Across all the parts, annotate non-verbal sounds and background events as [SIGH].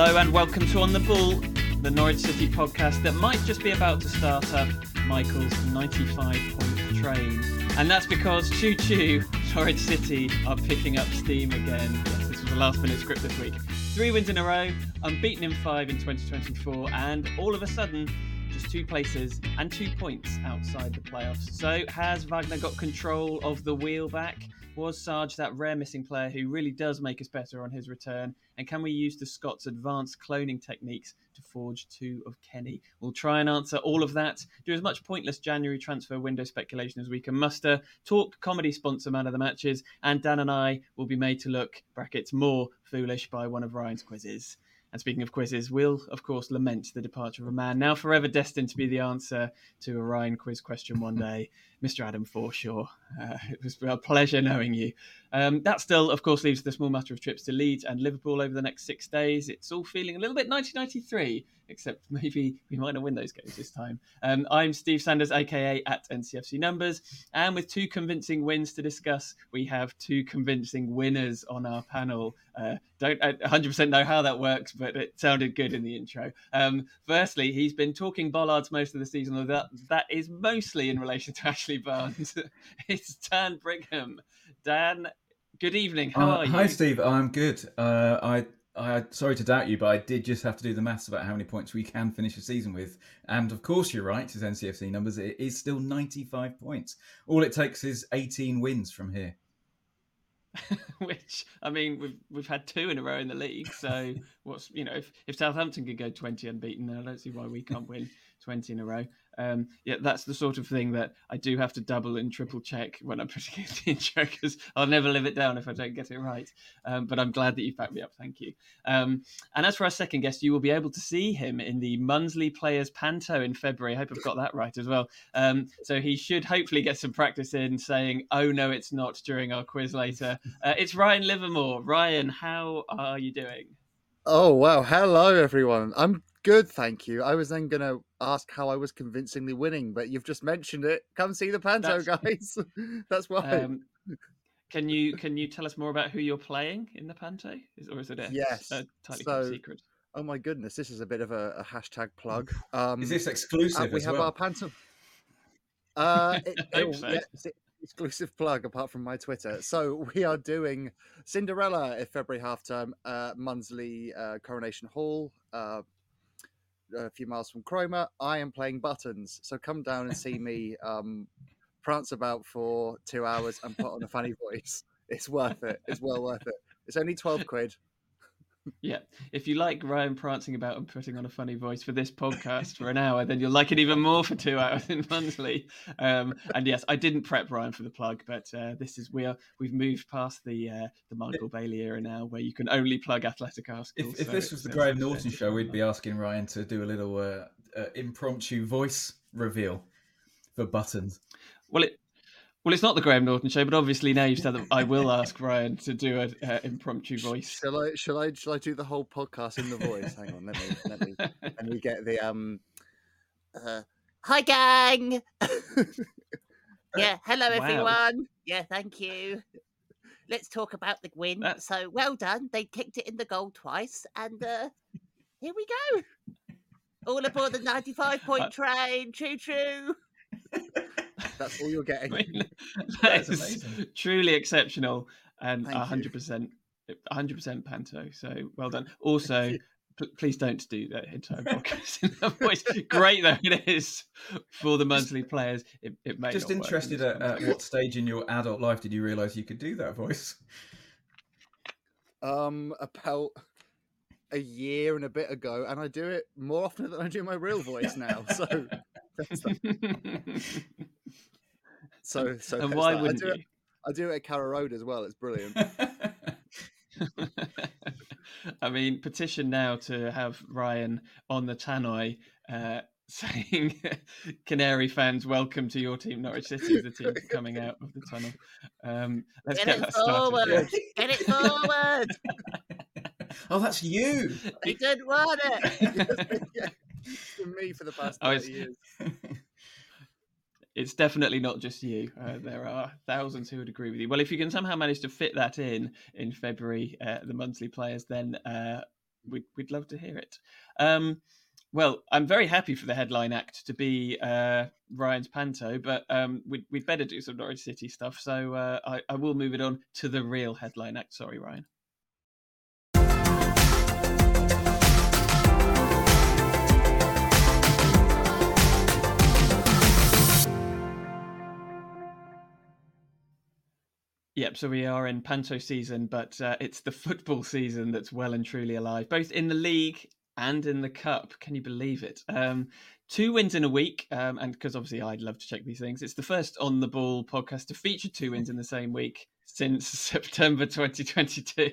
Hello and welcome to On the Ball, the Norwich City podcast that might just be about to start up Michael's 95 point train. And that's because Choo Choo, [LAUGHS] Norwich City are picking up steam again. Yes, this was a last minute script this week. Three wins in a row, unbeaten in five in 2024, and all of a sudden, just two places and two points outside the playoffs. So, has Wagner got control of the wheel back? Was Sarge that rare missing player who really does make us better on his return? And can we use the Scots' advanced cloning techniques to forge two of Kenny? We'll try and answer all of that, do as much pointless January transfer window speculation as we can muster, talk comedy sponsor man of the matches, and Dan and I will be made to look, brackets, more foolish by one of Ryan's quizzes. And speaking of quizzes, we'll, of course, lament the departure of a man now forever destined to be the answer to a Ryan quiz question one day, Mr. Adam Forshaw. Uh, [LAUGHS] it was a pleasure knowing you. Um, that still, of course, leaves the small matter of trips to Leeds and Liverpool over the next six days. It's all feeling a little bit 1993, except [LAUGHS] maybe we might not win those games this time. Um, I'm Steve Sanders, aka at NCFC Numbers, and with two convincing wins to discuss, we have two convincing winners on our panel. Uh, don't 100% know how that works, but it sounded good in the intro. Um, firstly, he's been talking bollards most of the season, although that, that is mostly in relation to [LAUGHS] Ashley Barnes. [LAUGHS] it's Dan Brigham. Dan, good evening. How Uh, are you? Hi, Steve. I'm good. Uh, I, I, sorry to doubt you, but I did just have to do the maths about how many points we can finish a season with. And of course, you're right. It's NCFC numbers. It is still 95 points. All it takes is 18 wins from here. [LAUGHS] Which I mean, we've we've had two in a row in the league. So [LAUGHS] what's you know, if, if Southampton could go twenty unbeaten, then I don't see why we can't win twenty in a row. Um, yeah, that's the sort of thing that I do have to double and triple check when I'm putting it in because [LAUGHS] I'll never live it down if I don't get it right. Um, but I'm glad that you've backed me up. Thank you. Um, and as for our second guest, you will be able to see him in the Mundesley Players Panto in February. I hope I've got that right as well. Um, so he should hopefully get some practice in saying, "Oh no, it's not" during our quiz later. Uh, it's Ryan Livermore. Ryan, how are you doing? Oh wow! Hello, everyone. I'm good, thank you. I was then going to ask how I was convincingly winning, but you've just mentioned it. Come see the panto, [LAUGHS] guys. [LAUGHS] That's why. Um, can you can you tell us more about who you're playing in the panto, is, or is it a, yes. a tightly so, kept secret? Oh my goodness, this is a bit of a, a hashtag plug. Um, is this uh, exclusive? we as have well? our panto. [LAUGHS] Uh, it, it- so. yeah, it's a exclusive plug apart from my Twitter. So we are doing Cinderella at February half term, uh, Mundesley uh, Coronation Hall, uh, a few miles from Cromer. I am playing buttons, so come down and see me um, prance about for two hours and put on a funny [LAUGHS] voice. It's worth it. It's well worth it. It's only twelve quid. Yeah, if you like Ryan prancing about and putting on a funny voice for this podcast for an hour, then you'll like it even more for two hours in Mundesley. Um, and yes, I didn't prep Ryan for the plug, but uh, this is we are we've moved past the uh, the Michael Bailey era now, where you can only plug athletic articles. If, if so this was the Graham Norton show, we'd be asking Ryan to do a little uh, uh, impromptu voice reveal for buttons. Well, it well, it's not the Graham Norton show, but obviously now you've said that I will ask Ryan to do an uh, impromptu voice. Shall I? Shall I? Shall I do the whole podcast in the voice? Hang on. Let me. Let me. And we get the um. Uh, Hi, gang. [LAUGHS] yeah. Hello, Wow. everyone. Yeah. Thank you. Let's talk about the win. That- So well done. They kicked it in the goal twice, and uh, here we go. All aboard the ninety-five point Uh, train. Choo choo. [LAUGHS] That's all you're [LAUGHS] I getting. [LAUGHS] mean, that That's amazing. truly exceptional and hundred percent, hundred percent panto. So well done. [LAUGHS] Also, p- please don't do that entire podcast in that voice. Great though it is for the Mundesley players. It, it may Just work in interested at, at what stage in your adult life did you realise you could do that voice? Um, about a year and a bit ago, and I do it more often than I do my real voice now. So. So, so. and why that. wouldn't I do you? It, I do it at Carrow Road as well. It's brilliant. [LAUGHS] I mean, petition now to have Ryan on the tannoy uh, [LAUGHS] saying, "Canary fans, welcome to your team, Norwich City, is the team [LAUGHS] coming out of the tunnel." Um, let's Get get, it that started. forward. Get it forward. oh, that's you. They didn't want it. yeah, it's been me for the past Oh, thirty years. It's definitely not just you. Uh, there are thousands who would agree with you. Well, if you can somehow manage to fit that in in February, uh, the Mundesley players, then uh, we'd, we'd love to hear it. Um, well, I'm very happy for the headline act to be uh, Ryan's Panto, but um, we'd, we'd better do some Norwich City stuff. So uh, I, I will move it on to the real headline act. Sorry, Ryan. Yep, so we are in Panto season, but uh, it's the football season that's well and truly alive, both in the league and in the cup. Can you believe it? Um, two wins in a week, um, and because obviously I'd love to check these things. It's the first on the ball podcast to feature two wins in the same week since [LAUGHS] September 2022.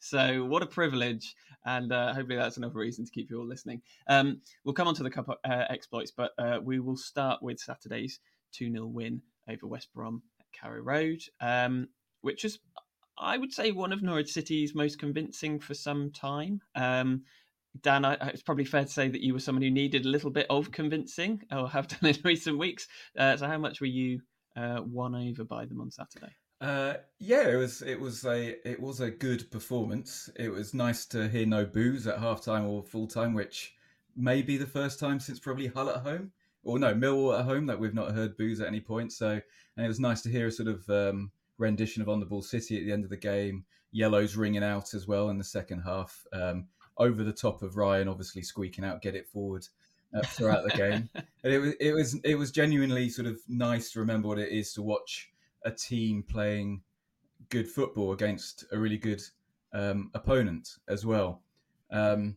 So what a privilege, and uh, hopefully that's enough reason to keep you all listening. Um, we'll come on to the cup uh, exploits, but uh, we will start with Saturday's 2 0 win over West Brom at Carrow Road. Um, which is, I would say, one of Norwich City's most convincing for some time. Um, Dan, I, it's probably fair to say that you were someone who needed a little bit of convincing, or have done [LAUGHS] in recent weeks. Uh, so, how much were you uh, won over by them on Saturday? Uh, yeah, it was it was a it was a good performance. It was nice to hear no boos at half time or full time, which may be the first time since probably Hull at home or no Millwall at home that we've not heard boos at any point. So and it was nice to hear a sort of um, rendition of On the Ball City at the end of the game. Yellows ringing out as well in the second half. Um, over the top of Ryan, obviously squeaking out "Get it forward" uh, throughout the game. [LAUGHS] And it was it was it was genuinely sort of nice to remember what it is to watch a team playing good football against a really good um, opponent as well. Um,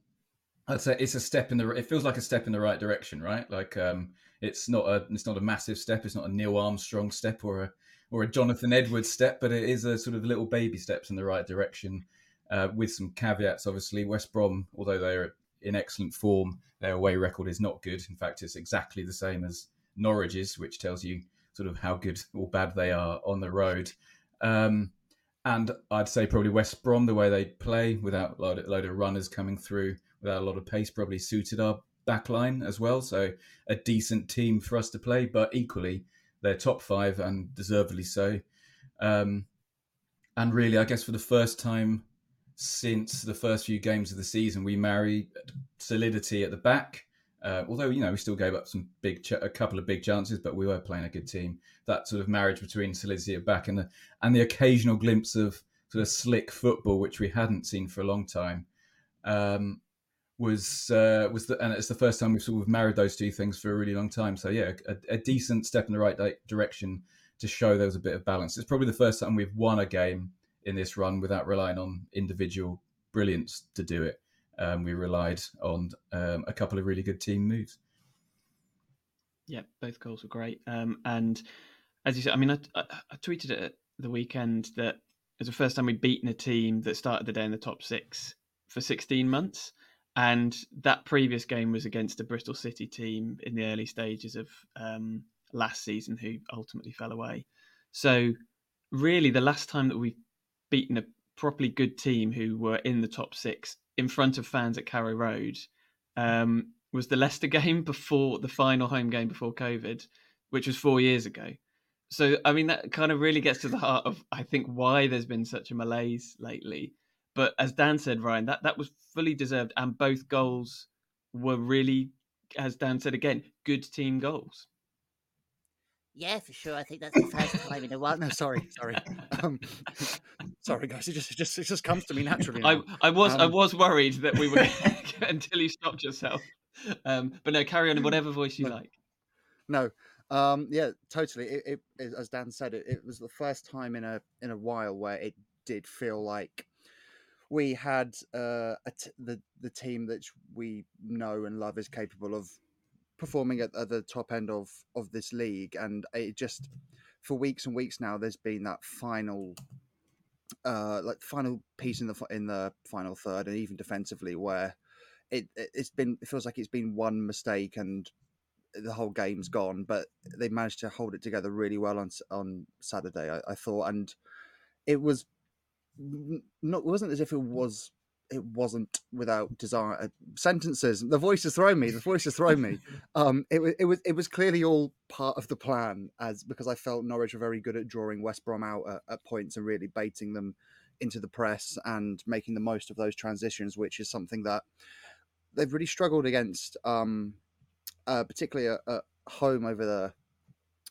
I'd say it's a step in the. It feels like a step in the right direction, right? Like um, it's not a it's not a massive step. It's not a Neil Armstrong step or a or a Jonathan Edwards step, but it is a sort of little baby steps in the right direction. Uh, with some caveats, obviously, West Brom, although they're in excellent form, their away record is not good. In fact, it's exactly the same as Norwich's, which tells you sort of how good or bad they are on the road. Um, and I'd say probably West Brom, the way they play, without a load, load of runners coming through, without a lot of pace, probably suited our back line as well. So a decent team for us to play, but equally they're top five and deservedly so. Um, and really, I guess for the first time since the first few games of the season, we marry solidity at the back. Uh, although you know we still gave up some big, ch- a couple of big chances, but we were playing a good team. That sort of marriage between solidity at back and the and the occasional glimpse of sort of slick football, which we hadn't seen for a long time, um, was uh, was the, and it's the first time we've sort of married those two things for a really long time. So yeah, a, a decent step in the right di- direction to show there was a bit of balance. It's probably the first time we've won a game in this run without relying on individual brilliance to do it. Um, we relied on um, a couple of really good team moves. Yeah, both goals were great. Um, and as you said, I mean, I, I, I tweeted it at the weekend that it was the first time we'd beaten a team that started the day in the top six for 16 months. And that previous game was against a Bristol City team in the early stages of um, last season who ultimately fell away. So, really, the last time that we've beaten a properly good team who were in the top six in front of fans at Carrow Road um, was the Leicester [LAUGHS] game before the final home game before COVID, which was four years ago. So, I mean, that kind of really gets to the heart of, I think, why there's been such a malaise lately. But as Dan said, Ryan, that, that was fully deserved. And both goals were really, as Dan said again, good team goals. Yeah, for sure. I think that's the first time in a while. No, sorry, sorry. [LAUGHS] Um, [LAUGHS] Sorry, guys. It just it just it just comes to me naturally. I, now. I was I Um, was worried that we were [LAUGHS] until you stopped yourself. Um, but no, carry on in whatever voice you No. like. No, um, yeah, totally. It, it, it, as Dan said, it, it was the first time in a in a while where it did feel like we had uh, the the team that we know and love is capable of performing at, at the top end of of this league, and it just for weeks and weeks now, there's been that final. Uh, like final piece in the in the final third, and even defensively, where it it- it's been it feels like it's been one mistake and the whole game's gone, but they managed to hold it together really well on on Saturday. I, I thought, and it was not it wasn't as if it was it wasn't without desire uh, sentences. The voice is throwing me. The voice is throwing me. [LAUGHS] Um, it was it was it was clearly all part of the plan, as because I felt Norwich were very good at drawing West Brom out at, at points and really baiting them into the press and making the most of those transitions, which is something that they've really struggled against. Um, uh, particularly at, at home over the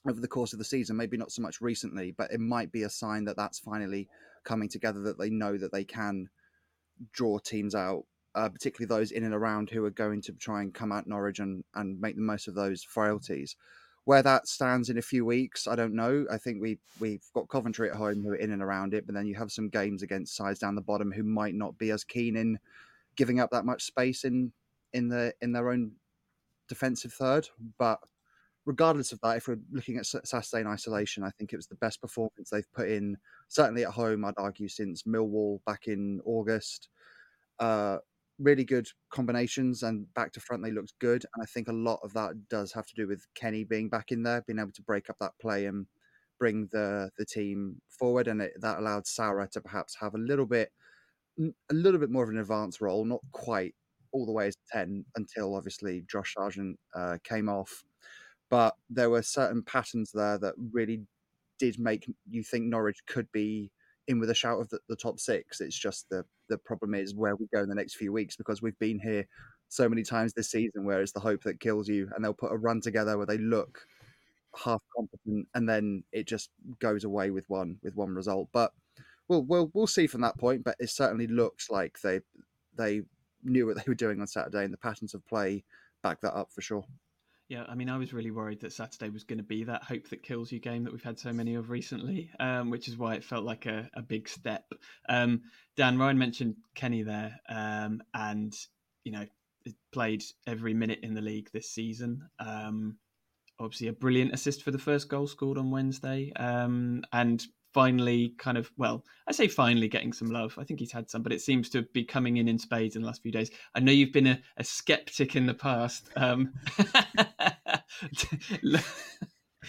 over the course of the season. Maybe not so much recently, but it might be a sign that that's finally coming together. That they know that they can draw teams out, uh, particularly those in and around who are going to try and come at Norwich and, and make the most of those frailties. Where that stands in a few weeks, I don't know. I think we we've got Coventry at home who are in and around it, but then you have some games against sides down the bottom who might not be as keen in giving up that much space in in the in their own defensive third. But regardless of that, if we're looking at Sa- Saturday in isolation, I think it was the best performance they've put in, certainly at home, I'd argue, since Millwall back in August. Uh, really good combinations and back to front, they looked good. And I think a lot of that does have to do with Kenny being back in there, being able to break up that play and bring the the team forward. And it, that allowed Sara to perhaps have a little bit a little bit more of an advanced role, not quite all the way as 10 until obviously Josh Sargent uh, came off. But there were certain patterns there that really did make you think Norwich could be in with a shout of the, the top six. It's just the the problem is where we go in the next few weeks because we've been here so many times this season where it's the hope that kills you, and they'll put a run together where they look half competent, and then it just goes away with one with one result. But we'll we'll we'll see from that point. But it certainly looks like they they knew what they were doing on Saturday, and the patterns of play back that up for sure. Yeah, I mean, I was really worried that Saturday was going to be that hope that kills you game that we've had so many of recently, um, which is why it felt like a, a big step. Um, Dan Ryan mentioned Kenny there, um, and you know, played every minute in the league this season. Um, obviously, a brilliant assist for the first goal scored on Wednesday, um, and finally, kind of, well, I say finally getting some love. I think he's had some, but it seems to be coming in in spades in the last few days. I know you've been a, a skeptic in the past. Um,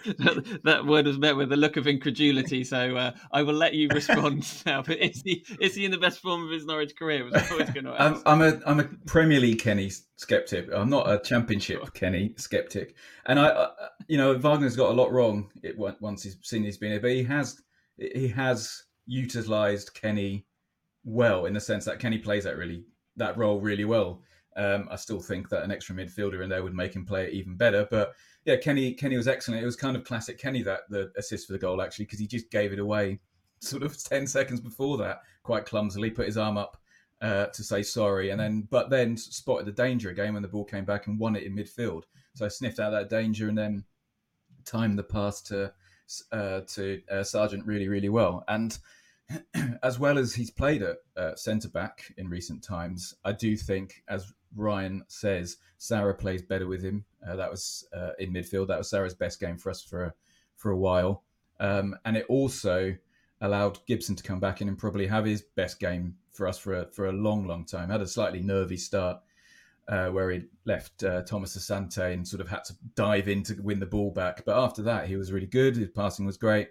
[LAUGHS] that, word was met with a look of incredulity, so uh, I will let you respond [LAUGHS] now. But is he is he in the best form of his Norwich career? Was I was going to I'm. I'm a I'm a Premier League Kenny skeptic. I'm not a Championship Kenny skeptic. And I, I you know, Wagner's got a lot wrong. It once he's seen he's been here, but he has he has utilised Kenny well in the sense that Kenny plays that really that role really well. Um, I still think that an extra midfielder in there would make him play it even better. But yeah, Kenny Kenny was excellent. It was kind of classic Kenny that the assist for the goal actually because he just gave it away [LAUGHS] sort of ten seconds before that quite clumsily, put his arm up uh, to say sorry, and then but then spotted the danger again when the ball came back and won it in midfield. So I sniffed out that danger and then timed the pass to uh, to uh, Sargent really really well. And [CLEARS THROAT] as well as he's played at uh, centre back in recent times, I do think, as Ryan says, Sara plays better with him. Uh, that was uh, in midfield. That was Sara's best game for us for a, for a while, um, and it also allowed Gibson to come back in and probably have his best game for us for a, for a long, long time. Had a slightly nervy start uh, where he left uh, Thomas Asante and sort of had to dive in to win the ball back. But after that, he was really good. His passing was great.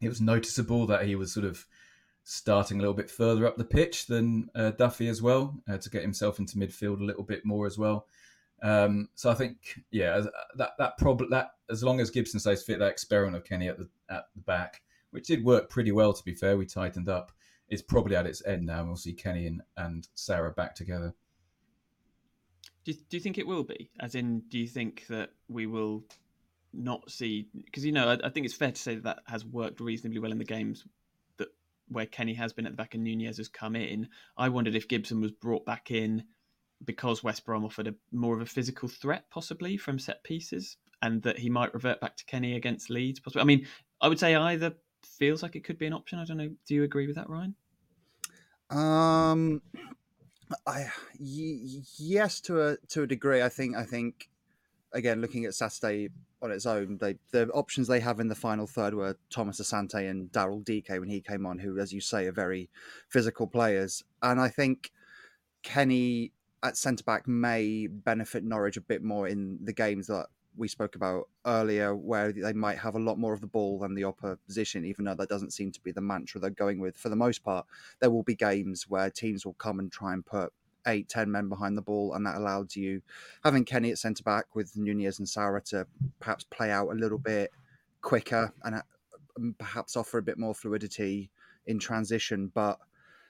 It was noticeable that he was sort of starting a little bit further up the pitch than uh, Duffy as well uh, to get himself into midfield a little bit more as well. Um, so I think, yeah, that that problem that as long as Gibson stays fit, that experiment of Kenny at the at the back, which did work pretty well to be fair, we tightened up, is probably at its end now, and we'll see Kenny and, and Sara back together. Do you, do you think it will be? As in, do you think that we will not see? Because you know, I, I think it's fair to say that, that has worked reasonably well in the games that where Kenny has been at the back and Nunez has come in. I wondered if Gibson was brought back in because West Brom offered a more of a physical threat, possibly from set pieces, and that he might revert back to Kenny against Leeds. Possibly. I mean, I would say either feels like it could be an option. I don't know. Do you agree with that, Ryan? Um, I y- yes to a to a degree. I think I think again looking at Saturday on its own, they the options they have in the final third were Thomas Asante and Daryl Dike when he came on, who, as you say, are very physical players. And I think Kenny at centre back may benefit Norwich a bit more in the games that we spoke about earlier, where they might have a lot more of the ball than the opposition, even though that doesn't seem to be the mantra they're going with. For the most part, there will be games where teams will come and try and put eight, ten men behind the ball, and that allows you having Kenny at centre back with Nunez and Sara to perhaps play out a little bit quicker and uh, perhaps offer a bit more fluidity in transition. But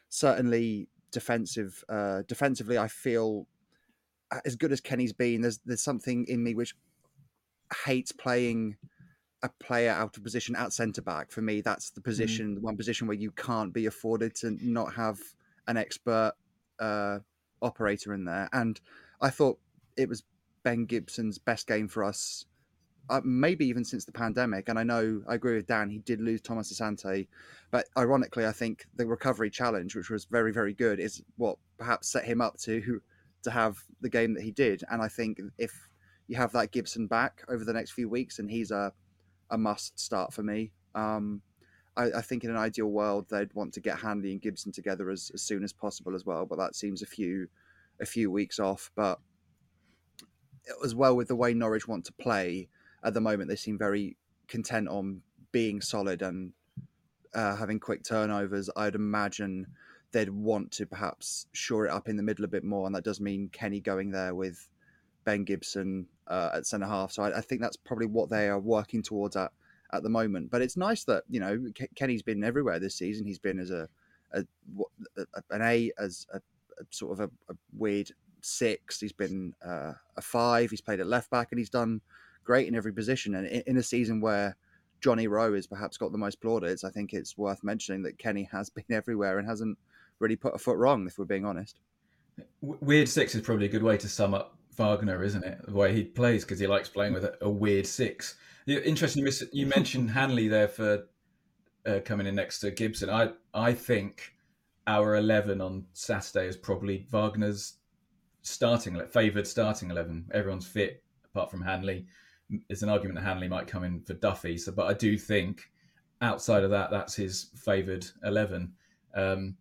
certainly defensive, uh, defensively, I feel uh, as good as Kenny's been. There's there's something in me which hates playing a player out of position at centre back. For me, that's the position, mm. one position where you can't be afforded to not have an expert uh, operator in there. And I thought it was Ben Gibson's best game for us, uh, maybe even since the pandemic. And I know I agree with Dan; he did lose Thomas Asante, but ironically, I think the recovery challenge, which was very, very good, is what perhaps set him up to to have the game that he did. And I think if you have that Gibson back over the next few weeks, and he's a a must start for me. Um, I, I, think in an ideal world they'd want to get Hanley and Gibson together as, as soon as possible as well, but that seems a few a few weeks off. But as well with the way Norwich want to play at the moment, they seem very content on being solid and uh, having quick turnovers. I'd imagine they'd want to perhaps shore it up in the middle a bit more, and that does mean Kenny going there with Ben Gibson uh, at centre half. So I, I, think that's probably what they are working towards at at the moment. But it's nice that you know Kenny's been everywhere this season. He's been as a, a, a an A as a, a sort of a, weird six. He's been uh, a five. He's played at left back and he's done great in every position. And in, in a season where Johnny Rowe has perhaps got the most plaudits, I think it's worth mentioning that Kenny has [LAUGHS] been everywhere and hasn't really put a foot wrong, if we're being honest. Weird six is probably a good way to sum up Wagner, isn't it? The way he plays because he likes playing with a, a weird six. Interesting. You mentioned [LAUGHS] Hanley there for uh, coming in next to Gibson. I I think our eleven on Saturday is probably Wagner's starting favoured starting eleven. Everyone's fit apart from Hanley. It's an argument that Hanley might come in for Duffy. So, but I do think outside of that, that's his favoured eleven. Um,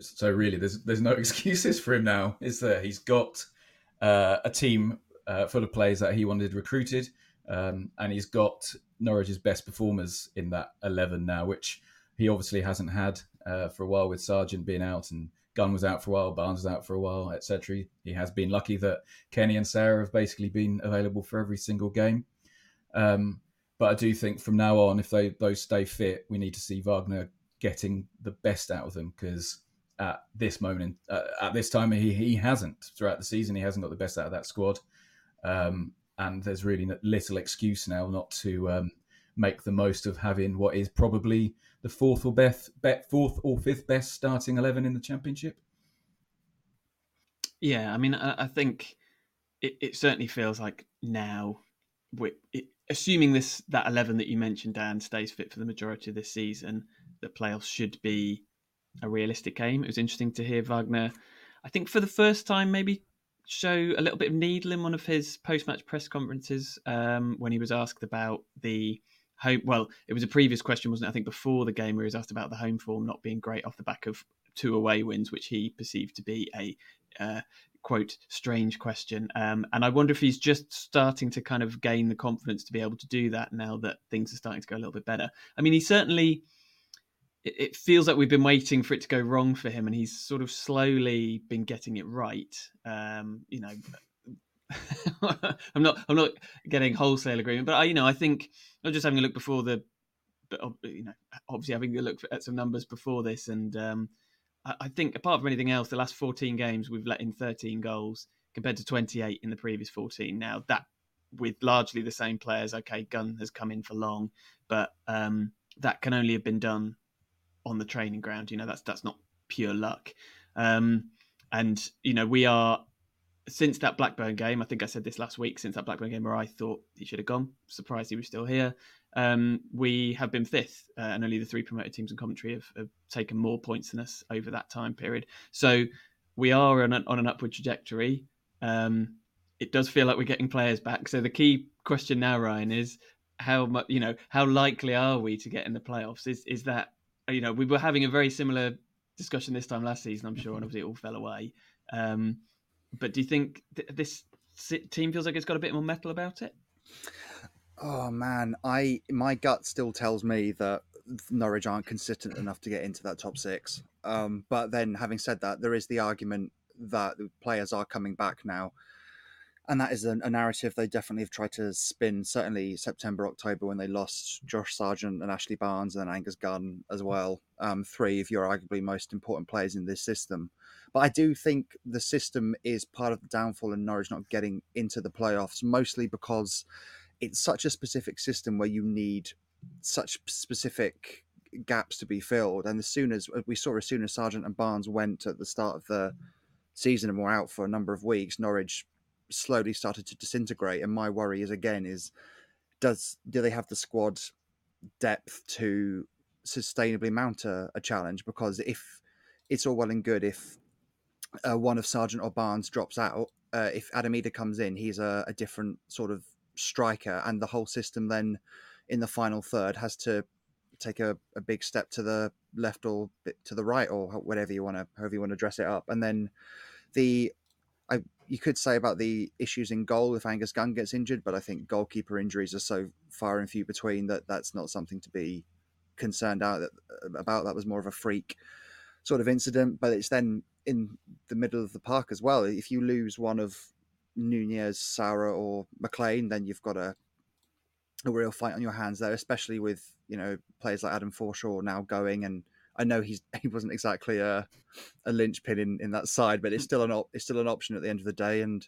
so really, there's there's no [LAUGHS] excuses for him now, is there? He's got uh, a team uh, full of players that he wanted recruited, um, and he's got Norwich's best performers in that eleven now, which he obviously hasn't had uh, for a while with Sargent being out and Gunn was out for a while, Barnes was out for a while, etc. He has been lucky that Kenny and Sara have basically been available for every single game. Um, but I do think from now on, if they those stay fit, we need to see Wagner getting the best out of them because at this moment, uh, at this time, he, he hasn't throughout the season. He hasn't got the best out of that squad, um, and there's really little excuse now not to um, make the most of having what is probably the fourth or best, fourth or fifth best starting eleven in the championship. Yeah, I mean, I, I think it, it, certainly feels like now, it, assuming this that eleven that you mentioned, Dan, stays fit for the majority of this season, the playoffs should be a realistic aim. It was interesting to hear Wagner, I think for the first time, maybe show a little bit of needle in one of his post-match press conferences um, when he was asked about the home. Well, it was a previous question, wasn't it? I think before the game, where he was asked about the home form not being great off the back of two away wins, which he perceived to be a uh, quote strange question. Um, and I wonder if he's just starting to kind of gain the confidence to be able to do that now that things are starting to go a little bit better. I mean, he certainly it, it feels like we've been waiting for it to go wrong for him, and he's sort of slowly been getting it right. Um, you know, [LAUGHS] I'm not I'm not getting wholesale agreement, but I, you know I think I'm just having a look before the, you know obviously having a look at some numbers before this, and um, I, I, think apart from anything else, the last 14 games we've let in 13 goals compared to 28 in the previous 14. Now that with largely the same players, okay, Gunn has come in for Long, but um, that can only have been done on the training ground. You know, that's that's not pure luck. Um, and you know, we are since that Blackburn game. I think I said this last week. Since that Blackburn game, where I thought he should have gone, surprised he was still here. Um, we have been fifth, uh, and only the three promoted teams in commentary have, have, taken more points than us over that time period. So we are on an, on an upward trajectory. Um, it does feel like we're getting players back. So the key question now, Ryan, is how much you know how likely are we to get in the playoffs? Is is that you know we were having a very similar discussion this time last season, I'm sure, and obviously it all fell away. Um, but do you think th- this team feels like it's got a bit more metal about it? Oh man, I my gut still tells me that Norwich aren't consistent enough to get into that top six. Um, but then, having said that, there is the argument that the players are coming back now, and that is a, a, narrative they definitely have tried to spin. Certainly, September, October, when they lost Josh Sargent and Ashley Barnes and Angus Gunn as well, um, three of your arguably most important players in this system. But I do think the system is part of the downfall in Norwich not getting into the playoffs, mostly because it's such a specific system where you need such specific gaps to be filled. And as soon as we saw, as soon as Sargent and Barnes went at the start of the season and were out for a number of weeks, Norwich slowly started to disintegrate. And my worry is again is does do they have the squad depth to sustainably mount a, a challenge? Because if it's all well and good if uh, one of Sargent or Barnes drops out, uh, if Adam Idah comes in, he's a, a different sort of striker, and the whole system then in the final third has to take a, a big step to the left or to the right or whatever you want to however you want to dress it up and then the you could say about the issues in goal if Angus Gunn gets injured but I think goalkeeper injuries are so far and few between that that's not something to be concerned out uh, about that was more of a freak sort of incident but it's then in the middle of the park as well if you lose one of Nunez, Sara, or McLean, then you've got a a real fight on your hands there, especially with you know players like Adam Forshaw now going. And I know he's [LAUGHS] he wasn't exactly a a linchpin in, in that side, but it's still an op, it's still an option at the end of the day. And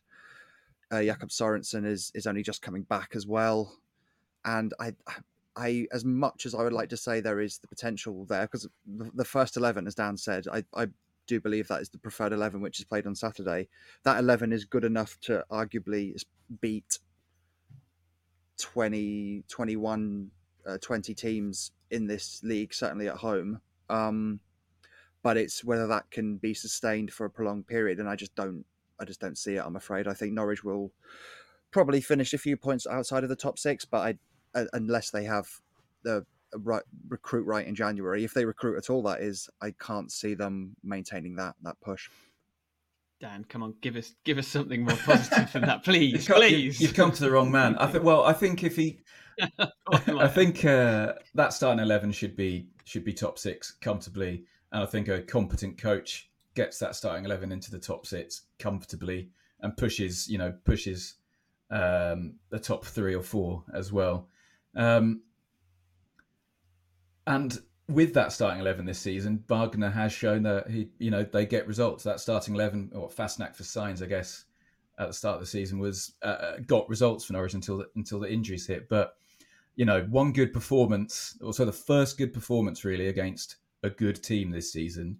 uh, Jakob Sorensen is is only just coming back as well. And I I as much as I would like to say there is the potential there because the, the first eleven, as Dan said, I I do believe that is the preferred 11 which is played on saturday that 11 is good enough to arguably beat 20 21 uh, 20 teams in this league certainly at home um, but it's whether that can be sustained for a prolonged period and i just don't i just don't see it i'm afraid i think norwich will probably finish a few points outside of the top six but i unless they have the right, recruit right in January. If they recruit at all, that is, I can't see them maintaining that that push. Dan, come on, give us give us something more positive than that, [LAUGHS] please, you've come, please. You've come to the wrong man. I think. Well, I think if he, I think uh, that starting eleven should be should be top six comfortably, and I think a competent coach gets that starting eleven into the top six comfortably and pushes, you know, pushes um, the top three or four as well. Um, and with that starting eleven this season, Wagner has shown that he, you know, they get results. That starting eleven, or Fassnacht for Sainz, I guess, at the start of the season was uh, uh, got results for Norwich until the, until the injuries hit. But you know, one good performance, also the first good performance really against a good team this season.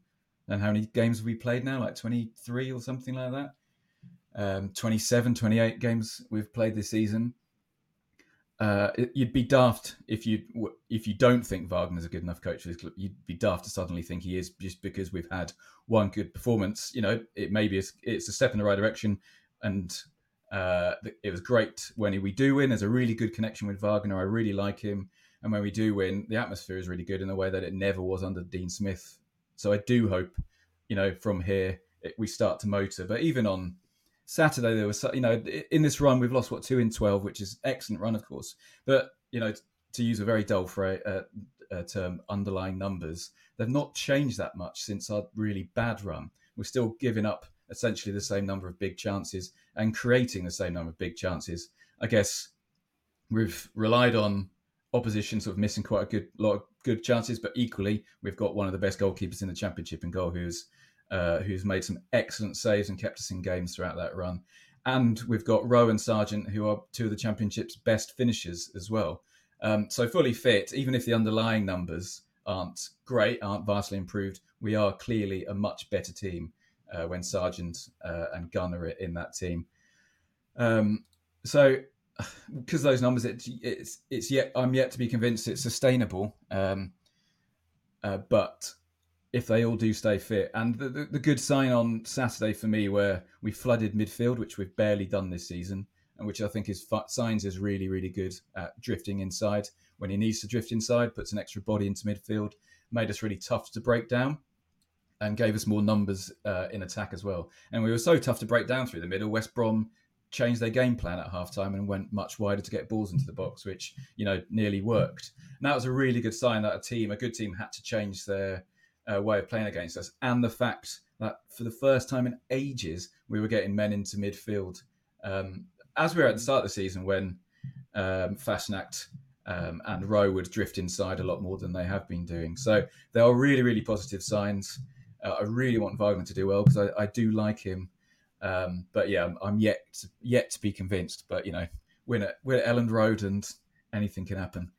And how many games have we played now? Like 23 or something like that? Um, 27, 28 games we've played this season uh, you'd be daft if you if you don't think Wagner's a good enough coach for this club. You'd be daft to suddenly think he is just because we've had one good performance. You know, it maybe it's, it's a step in the right direction, and uh, it was great when we do win. There's a really good connection with Wagner. I really like him, and when we do win, the atmosphere is really good in a way that it never was under Dean Smith. So I do hope, you know, from here it, we start to motor. But even on Saturday there was you know in this run we've lost what two in twelve, which is excellent run of course, but you know to use a very dull phrase, uh, uh, term, underlying numbers, they've not changed that much since our really bad run. We're still giving up essentially the same number of big chances and creating the same number of big chances. I guess we've relied on opposition sort of missing quite a good lot of good chances, but equally we've got one of the best goalkeepers in the championship in goal, who's uh, who's made some excellent saves and kept us in games throughout that run. And we've got Rowe and Sargent, who are two of the championship's best finishers as well. Um, so fully fit, even if the underlying numbers aren't great, aren't vastly improved. We are clearly a much better team uh, when Sargent uh, and Gunn are in that team. Um, so, [SIGHS] because those numbers, it's it's it's yet I'm yet to be convinced it's sustainable. Um, uh, but if they all do stay fit, and the, the, the good sign on Saturday for me, where we flooded midfield, which we've barely done this season, and which I think is Sainz is really really good at drifting inside when he needs to drift inside, puts an extra body into midfield, made us really tough to break down and gave us more numbers uh, in attack as well. And we were so tough to break down through the middle. West Brom changed their game plan at halftime and went much wider to get balls into the box, which you know nearly worked. And that was a really good sign that a team, a good team, had to change their uh, way of playing against us. And the fact that for the first time in ages, we were getting men into midfield. Um, as we were at the start of the season, when um, um, and Rowe would drift inside a lot more than they have been doing. So there are really, really positive signs. Uh, I really want Wagner to do well because I, I, do like him. Um, but yeah, I'm, I'm, yet to, yet to be convinced. But you know, we're at, we're at Elland Road and anything can happen.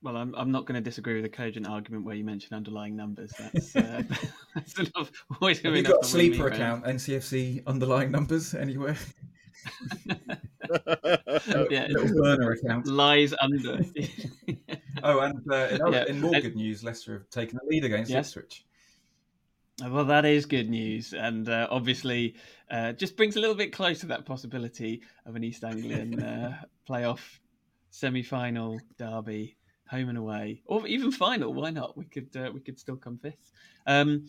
Well, I'm, I'm not going to disagree with the cogent argument where you mentioned underlying numbers. That's, uh, [LAUGHS] that's enough. Have you got a sleeper account, NCFC underlying numbers anywhere? [LAUGHS] [LAUGHS] yeah, burner account lies under. Oh, and uh, in, yeah. in, more good news, Leicester have taken the lead against yes. Ipswich. Well, that is good news, and uh, obviously, uh, just brings a little bit closer that possibility of an East Anglian uh, [LAUGHS] playoff semi-final derby, home and away, or even final. Why not? We could uh, we could still come fifth. Um,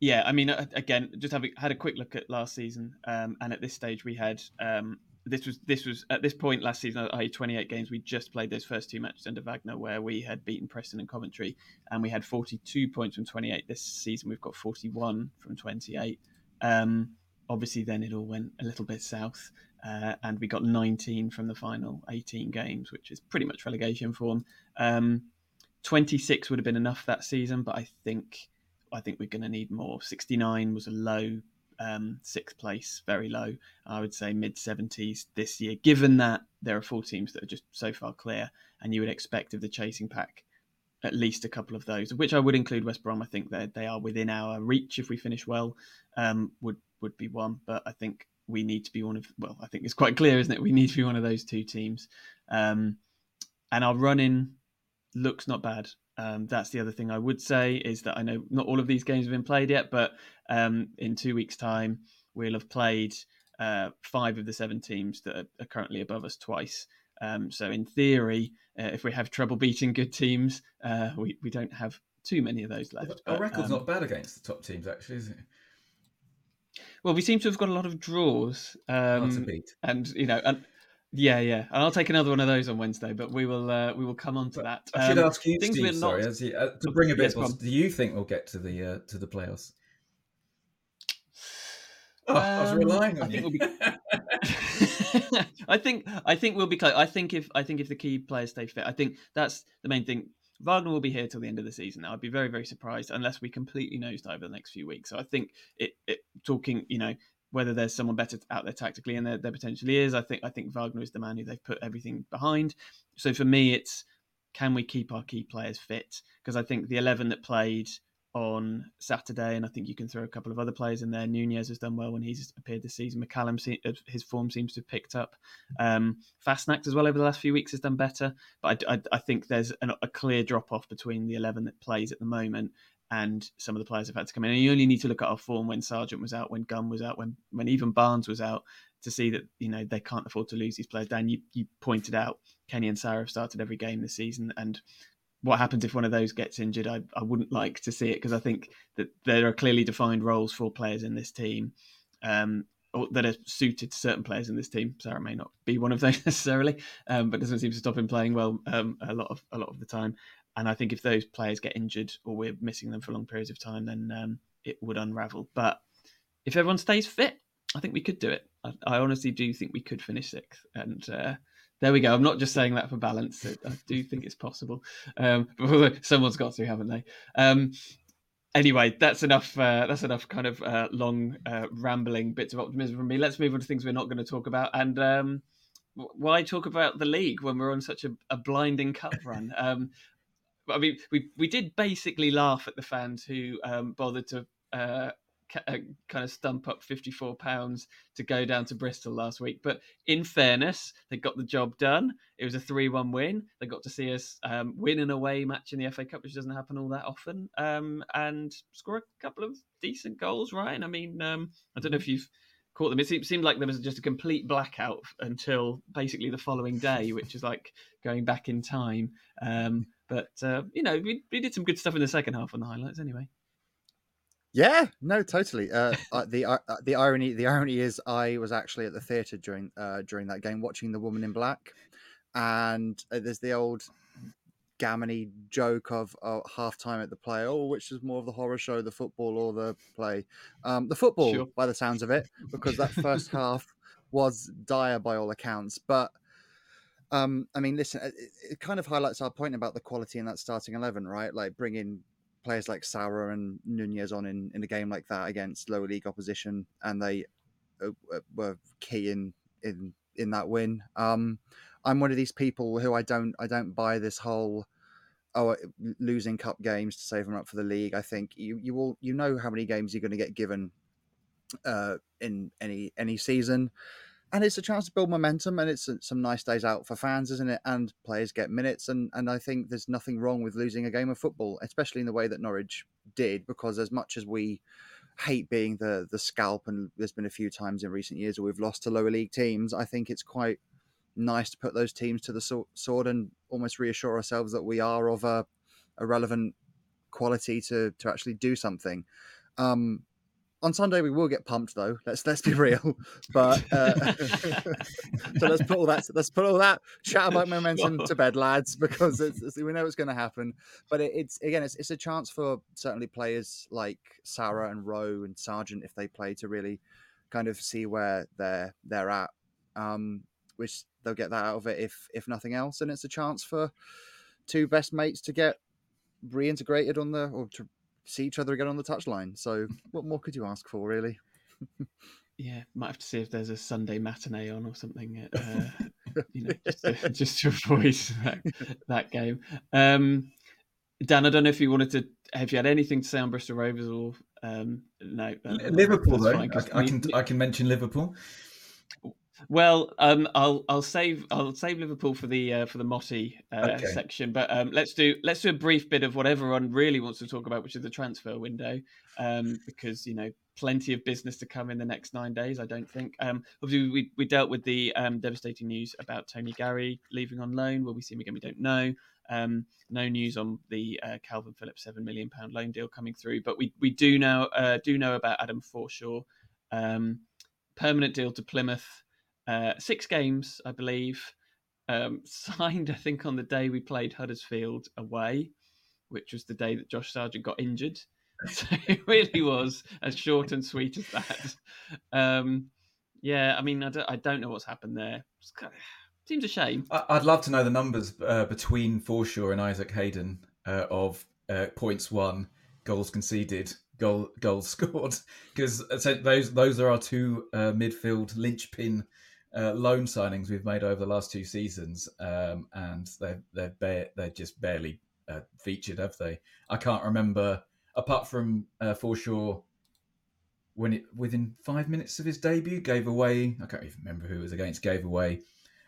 yeah, I mean, uh, again, just having had a quick look at last season, um, and at this stage we had um, this was this was at this point last season, i.e., 28 games. We just played those first two matches under Wagner, where we had beaten Preston and Coventry, and we had 42 points from 28. This season, we've got 41 from 28. Um, obviously, then it all went a little bit south, uh, and we got 19 from the final 18 games, which is pretty much relegation form. Um, 26 would have been enough that season, but I think I think we're going to need more. 69 was a low um, sixth place, very low. I would say mid 70s this year, given that there are four teams that are just so far clear, and you would expect of the chasing pack at least a couple of those, which I would include West Brom. I think that they are within our reach if we finish well. Um, would would be one, but I think we need to be one of. Well, I think it's quite clear, isn't it? We need to be one of those two teams. Um, and our running looks not bad. Um, that's the other thing I would say is that I know not all of these games have been played yet, but um, in two weeks' time we'll have played uh, five of the seven teams that are, are currently above us twice. Um, so in theory, uh, if we have trouble beating good teams, uh, we we don't have too many of those left. Our but, record's um, not bad against the top teams, actually, is it? Well, we seem to have got a lot of draws, um, and you know, and yeah, yeah, and I'll take another one of those on Wednesday. But we will uh, we will come on to that. I should um, ask you, Steve. Sorry, not... you, uh, to bring a bit. Yes, do you think we'll get to the uh, to the playoffs? [SIGHS] Oh, um, I was um, relying on I you. Think we'll be... [LAUGHS] [LAUGHS] I think I think we'll be close. I think if I think if the key players stay fit, I think that's the main thing. Wagner will be here till the end of the season. Now, I'd be very, very surprised unless we completely nosedive over the next few weeks. So I think it, it talking, you know, whether there's someone better out there tactically, and there, there potentially is. I think I think Wagner is the man who they've put everything behind. So for me, it's can we keep our key players fit? Because I think the eleven that played on Saturday, and I think you can throw a couple of other players in there. Nunez has done well when he's appeared this season. McCallum, uh, his form seems to have picked up. Um, Fassnacht as well over the last few weeks has done better, but I, I, I think there's an, a clear drop off between the eleven that plays at the moment and some of the players have had to come in. And you only need to look at our form when Sargent was out, when Gunn was out, when when even Barnes was out to see that you know they can't afford to lose these players. Dan, you, you pointed out Kenny and Sara have started every game this season, and what happens if one of those gets injured? I, I wouldn't like to see it because I think that there are clearly defined roles for players in this team. Um, that are suited to certain players in this team. Sara may not be one of those [LAUGHS] necessarily, um, but doesn't seem to stop him playing well um, a lot of a lot of the time. And I think if those players get injured or we're missing them for long periods of time, then um, it would unravel. But if everyone stays fit, I think we could do it. I, I honestly do think we could finish sixth. And uh, there we go. I'm not just saying that for balance. I do think it's possible. Um, [LAUGHS] someone's got to, haven't they? Um, anyway, that's enough. Uh, that's enough kind of uh, long, uh, rambling bits of optimism from me. Let's move on to things we're not going to talk about. And um, why talk about the league when we're on such a, a blinding cup run? [LAUGHS] Um, I mean, we we did basically laugh at the fans who um, bothered to uh, uh, kind of stump up 54 pounds to go down to Bristol last week. But in fairness, they got the job done. It was a 3 1 win. They got to see us um, win an away match in the FA Cup, which doesn't happen all that often, um, and score a couple of decent goals, right? I mean, um, I don't know if you've caught them. It seemed like there was just a complete blackout until basically the following day, which is like going back in time. Um, but, uh, you know, we, we did some good stuff in the second half on the highlights anyway. Yeah, no, totally. Uh, [LAUGHS] the uh, the irony the irony is I was actually at the theatre during uh, during that game watching The Woman in Black, and uh, there's the old gammony joke of uh, half time at the play. Oh, which is more of the horror show, the football or the play? Um, the football, Sure. by the sounds of it, because that first [LAUGHS] half was dire by all accounts. But um, I mean, listen, it, it kind of highlights our point about the quality in that starting eleven, right? Like bringing players like Sauer and Nunez on in, in a game like that against lower league opposition, and they uh, were key in in in that win. Um, I'm one of these people who I don't I don't buy this whole oh losing cup games to save them up for the league. I think you you all you know how many games you're going to get given uh, in any any season. And it's a chance to build momentum, and it's uh, some nice days out for fans, isn't it? And players get minutes, and and I think there's nothing wrong with losing a game of football, especially in the way that Norwich did, because as much as we hate being the the scalp, and there's been a few times in recent years where we've lost to lower league teams, I think it's quite nice to put those teams to the sword and almost reassure ourselves that we are of a, a relevant quality to to actually do something. Um, on Sunday we will get pumped though. Let's let's be real. [LAUGHS] But uh, [LAUGHS] so let's put all that let's put all that chat about [LAUGHS] momentum to bed, lads, because it's, it's- we know it's going to happen. But it, it's again, it's, it's a chance for certainly players like Sara and Rowe and Sargent if they play to really kind of see where they're they're at. Um, which they'll get that out of it if if nothing else, and it's a chance for two best mates to get reintegrated on the or to see each other again on the touchline. So [LAUGHS] what more could you ask for, really? Yeah, might have to see if there's a Sunday matinee on or something, uh, [LAUGHS] you know, just to, [LAUGHS] just to avoid that, that game. Um, Dan, I don't know if you wanted to, have you had anything to say on Bristol Rovers or um, no? Liverpool, though. fine, 'cause I, I we- can I can mention Liverpool. Well, um, I'll I'll save I'll save Liverpool for the uh, for the Motti uh, Okay. section, but um, let's do let's do a brief bit of what everyone really wants to talk about, which is the transfer window, um, because you know plenty of business to come in the next nine days. I don't think. Um, obviously, we we dealt with the um, devastating news about Tony Gary leaving on loan. Will we see him again? We don't know. Um, no news on the uh, Kalvin Phillips seven million pound loan deal coming through, but we we do know uh, do know about Adam Forshaw, um, permanent deal to Plymouth. Uh, six games, I believe, um, [LAUGHS] signed. I think on the day we played Huddersfield away, which was the day that Josh Sargent got injured. [LAUGHS] So it really was as short and sweet as that. Um, yeah, I mean, I don't, I don't know what's happened there. Kind of- seems a shame. I'd love to know the numbers uh, between Forshaw and Isaac Hayden uh, of uh, points won, goals conceded, goal goals [LAUGHS] scored, because those those are our two uh, midfield linchpin uh, loan signings we've made over the last two seasons, um, and they're they're ba- they're just barely uh, featured, have they? I can't remember apart from uh, Forshaw. When it within five minutes of his debut, gave away. I can't even remember who it was against. Gave away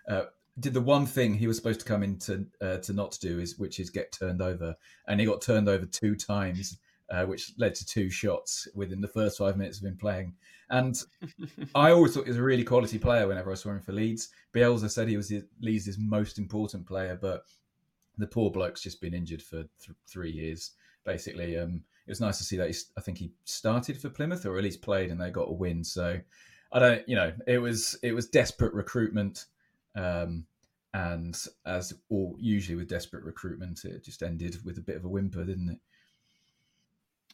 uh, did the one thing he was supposed to come in to uh, to not do is which is get turned over, and he got turned over two times, uh, which led to two shots within the first five minutes of him playing. And [LAUGHS] I always thought he was a really quality player whenever I saw him for Leeds. Bielsa said he was his, Leeds' most important player, but the poor bloke's just been injured for th- three years, basically. Um, it was nice to see that. He, I think he started for Plymouth, or at least played, and they got a win. So I don't, you know, it was it was desperate recruitment. Um, and as all usually with desperate recruitment, it just ended with a bit of a whimper, didn't it?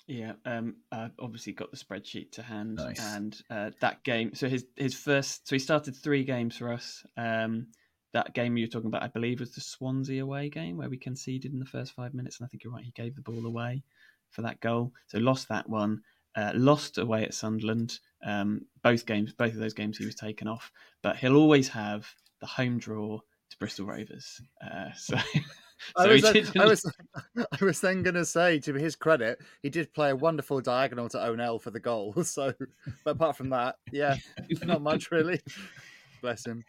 Yeah, um, I've obviously got the spreadsheet to hand, Nice. and uh, that game. So his his first, so he started three games for us. Um, that game you were talking about, I believe, was the Swansea away game where we conceded in the first five minutes, and I think you're right. He gave the ball away for that goal, so lost that one. Uh, lost away at Sunderland. Um, both games, both of those games, he was taken off, but he'll always have the home draw to Bristol Rovers. Uh, [LAUGHS] so I was, he then, I was, [LAUGHS] I was then going to say, to his credit, he did play a wonderful diagonal to Onel for the goal. [LAUGHS] So, but apart from that, yeah, not much really. [LAUGHS] Bless him.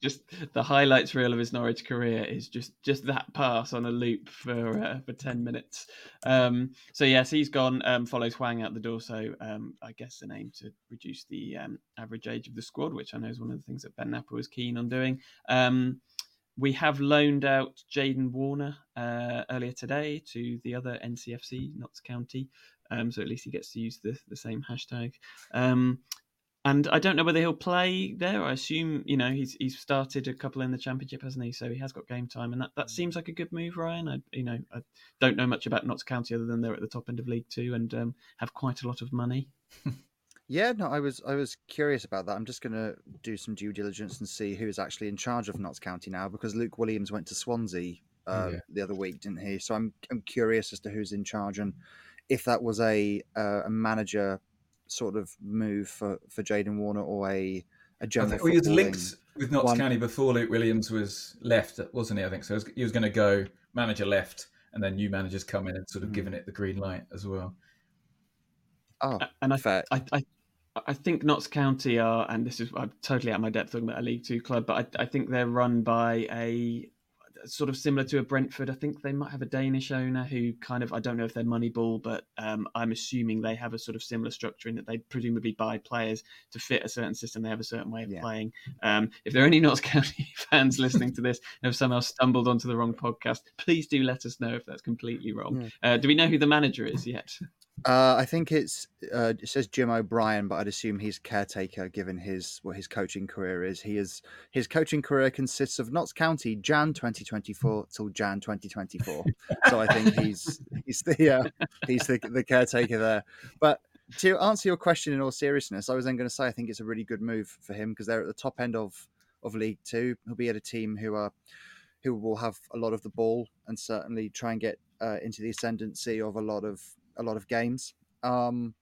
just the highlights reel of his Norwich career is just just that pass on a loop for uh, for ten minutes. Um, so yes, he's gone. Um, follows Hwang out the door. So um, I guess the aim to reduce the um, average age of the squad, which I know is one of the things that Ben Knapper was keen on doing. We have loaned out Jaden Warner uh, earlier today to the other NCFC, Notts County. Um, so at least he gets to use the, the same hashtag. Um, and I don't know whether he'll play there. I assume you know he's he's started a couple in the championship, hasn't he? So he has got game time, and that, that seems like a good move, Ryan. I you know I don't know much about Notts County other than they're at the top end of League Two and um, have quite a lot of money. [LAUGHS] Yeah, no, I was I was curious about that. I'm just going to do some due diligence and see who's actually in charge of Notts County now, because Luke Williams went to Swansea uh, Yeah. the other week, didn't he? So I'm I'm curious as to who's in charge and if that was a uh, a manager sort of move for for Jaden Warner or a a I general. think he was linked with Notts one. County before Luke Williams was left, wasn't he? I think so. He was going to go manager left, and then new managers come in and sort of Mm. given it the green light as well. Oh, And I fair. I, I, I think Notts County are, and this is I'm totally out of my depth talking about a League Two club, but I, I think they're run by a sort of similar to a Brentford. I think they might have a Danish owner who kind of I don't know if they're Moneyball, but um, I'm assuming they have a sort of similar structure in that they presumably buy players to fit a certain system. They have a certain way of Yeah. playing. Um, if there are any Notts [LAUGHS] County fans listening to this and have somehow stumbled onto the wrong podcast, please do let us know if that's completely wrong. Uh, do we know who the manager is yet? [LAUGHS] Uh, I think it's uh, it says Jim O'Brien, but I'd assume he's caretaker given his what his coaching career is. He is his coaching career consists of Notts County Jan 2024 till Jan 2024. so I think he's [LAUGHS] he's the uh, he's the, the caretaker there. But to answer your question in all seriousness, I was then going to say I think it's a really good move for him because they're at the top end of of League Two. He'll be at a team who are who will have a lot of the ball and certainly try and get uh, into the ascendancy of a lot of a lot of games. Um,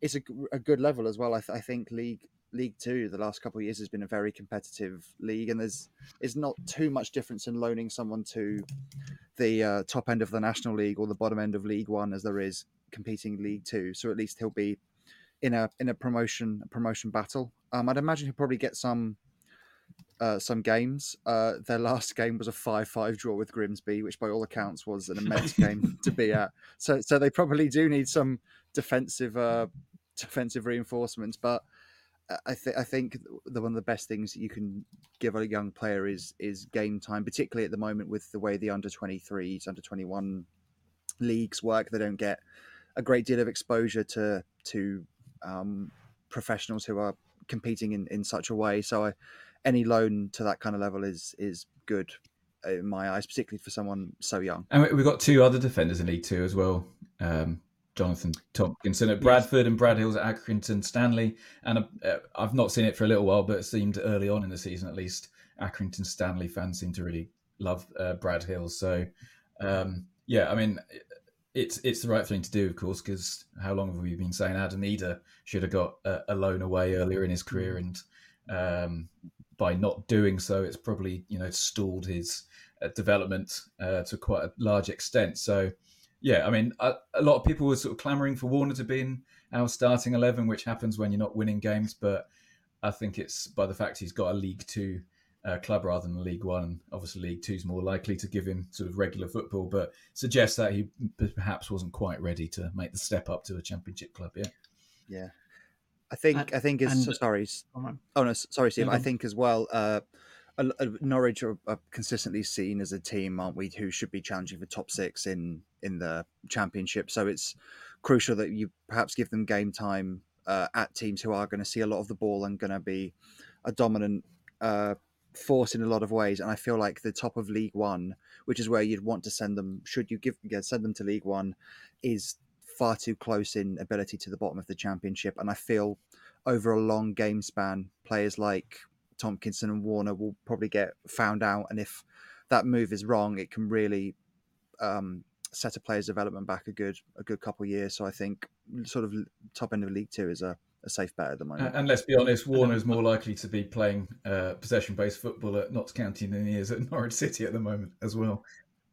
it's a good level as well. I, th- I think League League Two the last couple of years has been a very competitive league, and there's is not too much difference in loaning someone to the uh, top end of the National League or the bottom end of League One as there is competing League Two. So at least he'll be in a in a promotion a promotion battle. Um, I'd imagine he'll probably get some uh, some games. Uh, their last game was a five-five draw with Grimsby, which by all accounts was an immense game [LAUGHS] to be at. So, so they probably do need some defensive uh, defensive reinforcements. But I think I think the one of the best things that you can give a young player is is game time, particularly at the moment with the way the under twenty threes, under twenty one leagues work. They don't get a great deal of exposure to to um, professionals who are competing in, in such a way. So I, any loan to that kind of level is is good in my eyes, particularly for someone so young. And we- we've got two other defenders in League Two as well. Um, Jonathan Tomkinson at Bradford and Brad Hills at Accrington Stanley. And uh, I've not seen it for a little while, but it seemed early on in the season at least, Accrington Stanley fans seem to really love uh, Brad Hills. So, um, yeah, I mean, it's it's the right thing to do, of course, because how long have we been saying Adam Idah should have got a, a loan away earlier in his career, and um, by not doing so, it's probably you know stalled his uh, development uh, to quite a large extent. So, yeah, I mean, a, a lot of people were sort of clamoring for Warner to be in our starting eleven, which happens when you're not winning games. But I think it's by the fact he's got a League Two uh, club rather than League One. Obviously, League Two is more likely to give him sort of regular football, but suggests that he perhaps wasn't quite ready to make the step up to a Championship club yet. Yeah, I think And- I think is and- sorry. Oh no, sorry, Steve. I think as well. Uh, Norwich are, are consistently seen as a team, aren't we, who should be challenging for top six in in the championship. So it's crucial that you perhaps give them game time uh, at teams who are going to see a lot of the ball and going to be a dominant uh, force in a lot of ways. And I feel like the top of League One, which is where you'd want to send them, should you give yeah, send them to League One, is far too close in ability to the bottom of the championship. And I feel over a long game span, players like Tomkinson and Warner will probably get found out. And if that move is wrong, it can really um, set a player's development back a good a good couple of years. So I think sort of top end of League Two is a, a safe bet at the moment. And let's be honest, Warner is more likely to be playing uh, possession-based football at Notts County than he is at [LAUGHS] Norwich City at the moment as well.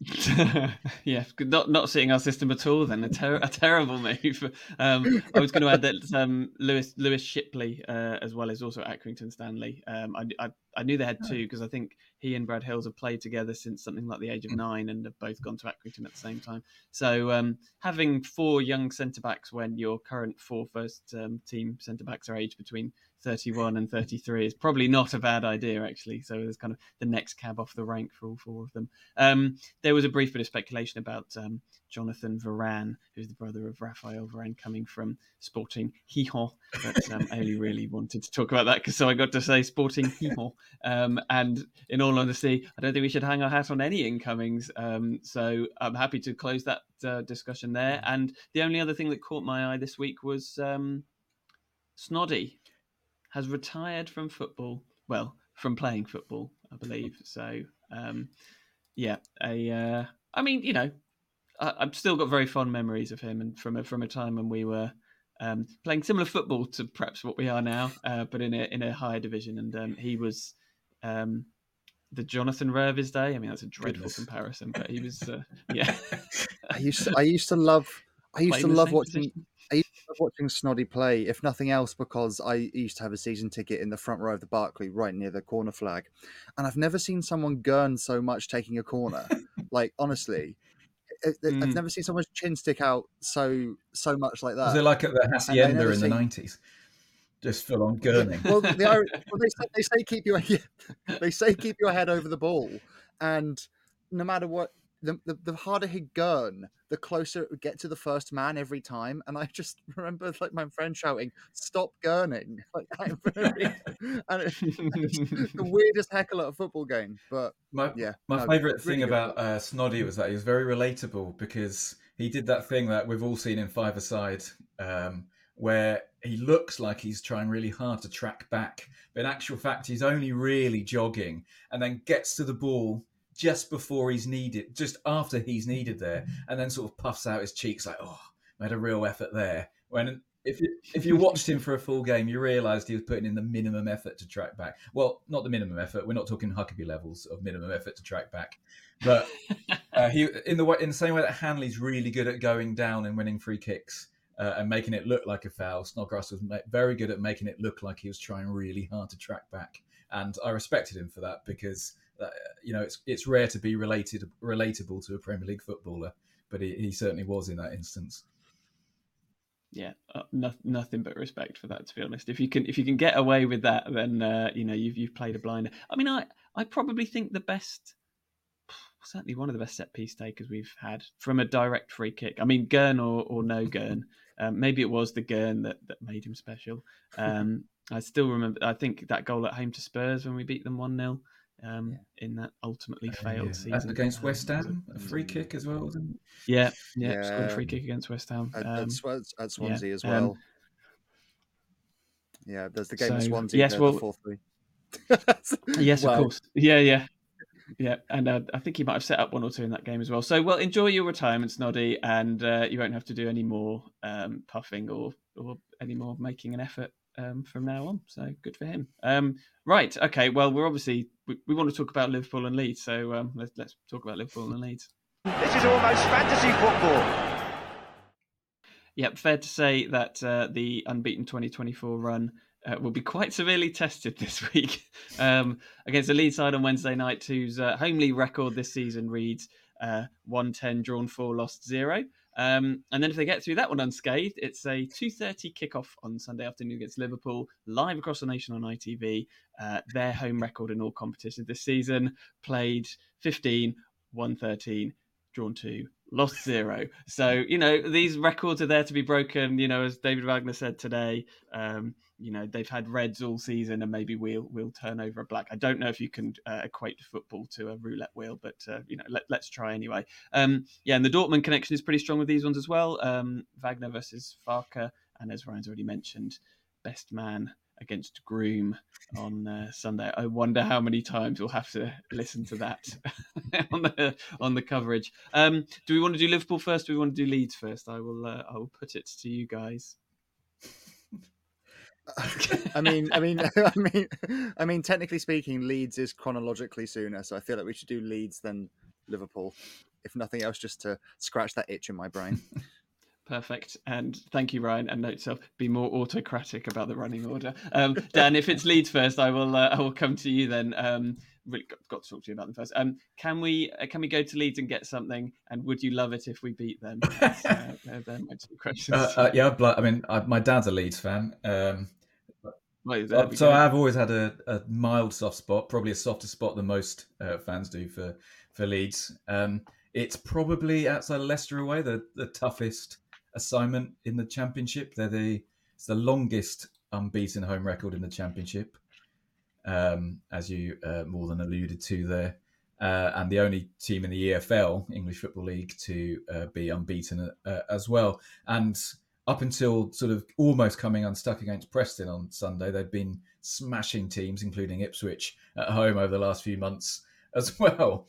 [LAUGHS] yeah, not not seeing our system at all. Then a, ter- a terrible [LAUGHS] move. Um, I was going to add that um, Lewis Lewis Shipley uh, as well as also Accrington Stanley. Um, I, I, I knew they had two because I think he and Brad Hills have played together since something like the age of nine and have both gone to Accrington at the same time. So um, having four young centre backs when your current four first um, team centre backs are aged between 31 and 33 is probably not a bad idea actually. So it's kind of the next cab off the rank for all four of them. Um, there was a brief bit of speculation about um, Jonathan Varane, who's the brother of Raphael Varane, coming from Sporting Gijón, but um, I only really [LAUGHS] wanted to talk about that because so I got to say Sporting Gijón. Um, and in all honesty, I don't think we should hang our hat on any incomings. Um, so I'm happy to close that uh, discussion there. And the only other thing that caught my eye this week was um, Snoddy has retired from football. Well, from playing football, I believe. [LAUGHS] So, um, yeah, a. Uh, I mean, you know, I, have still got very fond memories of him, and from a, from a time when we were um, playing similar football to perhaps what we are now, uh, but in a in a higher division. And um, he was um, the Jonathan Rowe of his day. I mean, that's a dreadful Goodness. comparison, but he was, uh, [LAUGHS] yeah. I used to, I used to love I used to love watching position. I used to love watching Snoddy play, if nothing else, because I used to have a season ticket in the front row of the Barclay, right near the corner flag, and I've never seen someone gurn so much taking a corner. [LAUGHS] like honestly, I- I- Mm. I've never seen someone's chin stick out so so much like that. Was it like at the hacienda in the nineties? Just full on gurning. well, the, [LAUGHS] well, they, say, they say keep your [LAUGHS] they say keep your head over the ball, and no matter what, the, the, the harder he'd gurn, the closer it would get to the first man every time. And I [LAUGHS] just remember like my friend shouting, "Stop gurning!" [LAUGHS] Like, [LAUGHS] really, and it's the weirdest heckle at a football game. But My yeah, my no, favourite really thing about uh, Snoddy was that he was very relatable because he did that thing that we've all seen in Five Aside, um, where he looks like he's trying really hard to track back, but in actual fact he's only really jogging, and then gets to the ball just before he's needed, just after he's needed there, and then sort of puffs out his cheeks like, "Oh, made a real effort there." When if you, if you watched him for a full game, you realised he was putting in the minimum effort to track back. Well, not the minimum effort. We're not talking Huckabee levels of minimum effort to track back, but [LAUGHS] uh, he in the way in the same way that Hanley's really good at going down and winning free kicks uh, and making it look like a foul. Snodgrass was ma- very good at making it look like he was trying really hard to track back, and I respected him for that because uh, you know it's it's rare to be related relatable to a Premier League footballer, but he, he certainly was in that instance. yeah, uh, no, nothing but respect for that. To be honest, if you can if you can get away with that, then uh, you know you've you've played a blinder. I mean, I I probably think the best, certainly one of the best set piece takers we've had from a direct free kick. I mean, Gurn or, or no Gurn. [LAUGHS] Um, maybe it was the Gurn that, that made him special. Um, I still remember. I think that goal at home to Spurs when we beat them one 0 um, in that ultimately failed Yeah. season against um, West Ham, a free kick as well. Wasn't it? Yeah, yeah, scored a Yeah. free kick against West Ham. at, Um, at, Swa- at Swansea as um, well. yeah, there's the game of so, Swansea. yes, well- four three. Yes, [LAUGHS] Well, of course. Yeah, yeah, yeah. And uh, I think he might have set up one or two in that game as well. So, well, enjoy your retirement, Snoddy, and uh, you won't have to do any more um, puffing or or any more making an effort um, from now on. So, good for him. Um, right. Okay. Well, we're obviously we, we want to talk about Liverpool and Leeds. So um, let's let's talk about Liverpool and Leeds. This is almost fantasy football. Yep, fair to say that uh, the unbeaten 2024 run uh, will be quite severely tested [LAUGHS] this week um, against the Leeds side on Wednesday night, whose uh, homely record this season reads uh, 110 drawn 4, lost 0. Um, and then if they get through that one unscathed, it's a 2.30 kickoff on Sunday afternoon against Liverpool, live across the nation on ITV. Uh, their home record in all competitions this season, played 15, 113, drawn 2, lost zero. So you know these records are there to be broken. You know, as David Wagner said today, um, you know they've had reds all season, and maybe we'll we'll turn over a black. I don't know if you can uh, equate football to a roulette wheel, but uh, you know let, let's try anyway. Um, yeah, and the Dortmund connection is pretty strong with these ones as well. Um, Wagner versus Farke, and as Ryan's already mentioned, best man against Groom on uh, Sunday. I wonder how many times we'll have to listen to that [LAUGHS] on the on the coverage. Um, do we want to do Liverpool first? Do we want to do Leeds first? I will. Uh, I will put it to you guys. I mean, I mean, [LAUGHS] I mean, I mean. Technically speaking, Leeds is chronologically sooner, so I feel like we should do Leeds then Liverpool. If nothing else, just to scratch that itch in my brain. [LAUGHS] Perfect. And thank you, Ryan. And note self, be more autocratic about the running order. Um, Dan, if it's Leeds first, I will. Uh, I will come to you then. Um, really got, got, to talk to you about them first. Um, can we uh, can we go to Leeds and get something? And would you love it if we beat them? [LAUGHS] That's, uh, they're, my two questions. Uh, uh, yeah, I mean, I, my dad's a Leeds fan. Um, Well, so I've always had a, a mild soft spot, probably a softer spot than most uh, fans do for for Leeds. Um, it's probably outside of Leicester away the, the toughest assignment in the championship. They're the it's the longest unbeaten home record in the championship, um, as you uh, more than alluded to there, uh, and the only team in the EFL English Football League to uh, be unbeaten uh, as well. And up until sort of almost coming unstuck against Preston on Sunday, they'd been smashing teams, including Ipswich, at home over the last few months as [LAUGHS] well.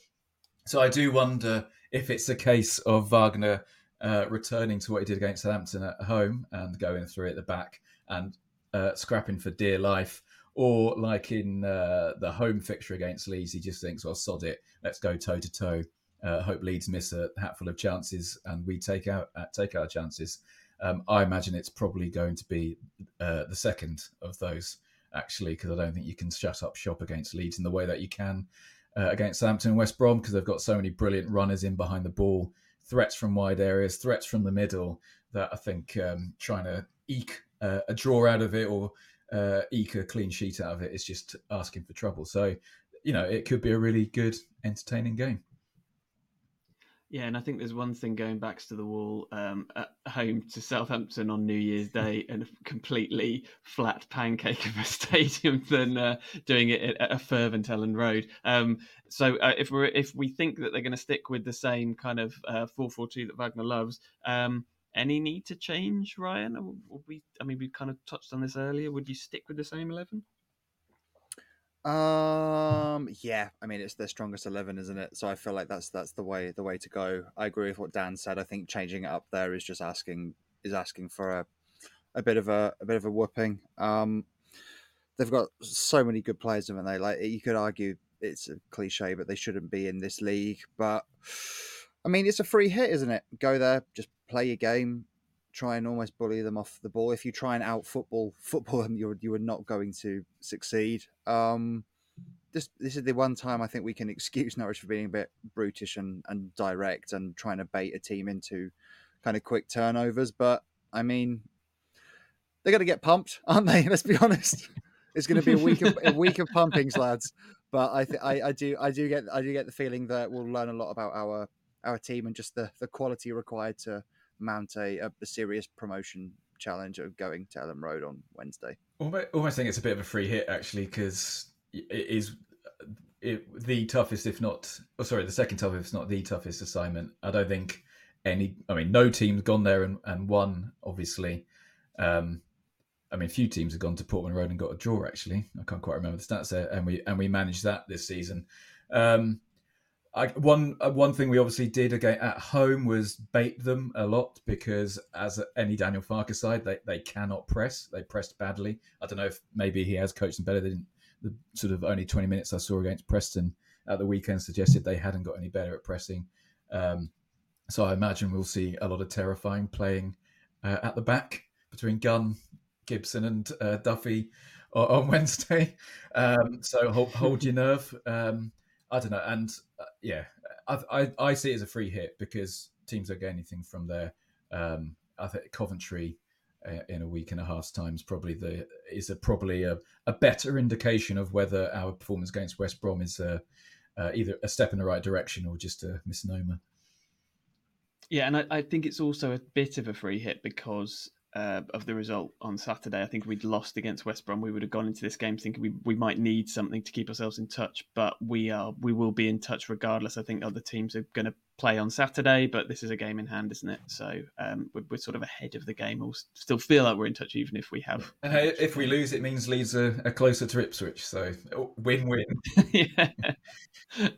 So I do wonder if it's a case of Wagner uh, returning to what he did against Southampton at home and going through at the back and uh, scrapping for dear life, or like in uh, the home fixture against Leeds, he just thinks, "Well, sod it, let's go toe to toe." Hope Leeds miss a hatful of chances and we take out uh, take our chances. Um, I imagine it's probably going to be uh, the second of those actually, because I don't think you can shut up shop against Leeds in the way that you can uh, against Southampton and West Brom because they've got so many brilliant runners in behind the ball threats from wide areas, threats from the middle that I think um, trying to eke uh, a draw out of it or uh, eke a clean sheet out of it is just asking for trouble. So, you know, it could be a really good, entertaining game. Yeah, and I think there's one thing going back to the wall um, at home to Southampton on New Year's Day [LAUGHS] and a completely flat pancake of a [LAUGHS] stadium than uh, doing it at a fervent Elland Road. Um, so uh, if we if we think that they're going to stick with the same kind of uh, four four two that Wagner loves, um, any need to change, Ryan? We, I mean, we kind of touched on this earlier. Would you stick with the same eleven? Um, yeah, I mean it's their strongest eleven, isn't it? So I feel like that's that's the way the way to go. I agree with what Dan said. I think changing it up there is just asking is asking for a a bit of a, a bit of a whooping. Um, they've got so many good players, haven't they? Like you could argue it's a cliche, but they shouldn't be in this league. But I mean, it's a free hit, isn't it? Go there, just play your game, try and almost bully them off the ball. If you try and out football [LAUGHS] football them, you're you are not going to succeed. Um, this this is the one time I think we can [LAUGHS] excuse Norwich for being a bit brutish and, and direct and trying to bait a team into kind of quick turnovers. But I mean, they're going to get pumped, [LAUGHS] aren't they? Let's be honest. It's going to be a week of a week of pumpings, lads. But I, th- I I do I do get I do get the feeling that we'll learn a lot about our our team and just the the quality required to mount a, a, serious promotion challenge of going to Elland Road on Wednesday. Almost, almost think it's a bit of a free hit actually because it is it, the toughest, if not, oh, sorry, the second toughest, if not the toughest assignment. I don't think any. I mean, no team's gone there and, and won. Obviously, um, I mean, a few teams have gone to Portman Road and got a draw. Actually, I can't quite remember the stats there, and we and we managed that this season. Um, I, one uh, one thing we obviously did again at home was bait them a lot because as any Daniel Farke side, they, they cannot press. They pressed badly. I don't know if maybe he has coached them better. than the sort of only twenty minutes I saw against Preston at the weekend suggested they hadn't got any better at pressing. Um, so I imagine we'll see a lot of terrifying playing uh, at the back between Gunn, Gibson, and uh, Duffy on [LAUGHS] Wednesday. Um, so hold, hold your nerve. Um, I don't know, and uh, yeah, I, I, I see it as a free hit because teams don't get anything from there. Um, I think Coventry uh, in a week and a half's time is probably the is a, probably a, a better indication of whether our performance against West Brom is a, uh, either a step in the right direction or just a misnomer. Yeah, and I, I, think it's also a bit of a free hit because uh, of the result on Saturday. I think we'd lost against West Brom. We would have gone into this game thinking we, we might need something to keep ourselves in touch, but we are we will be in touch regardless. I think other teams are going to play on Saturday, but this is a game in hand, isn't it? So um, we're, we're, sort of ahead of the game. We'll still feel like we're in touch, even if we have. [LAUGHS] And hey, if we lose, it means Leeds are, are closer to Ipswich. So win-win. [LAUGHS] yeah,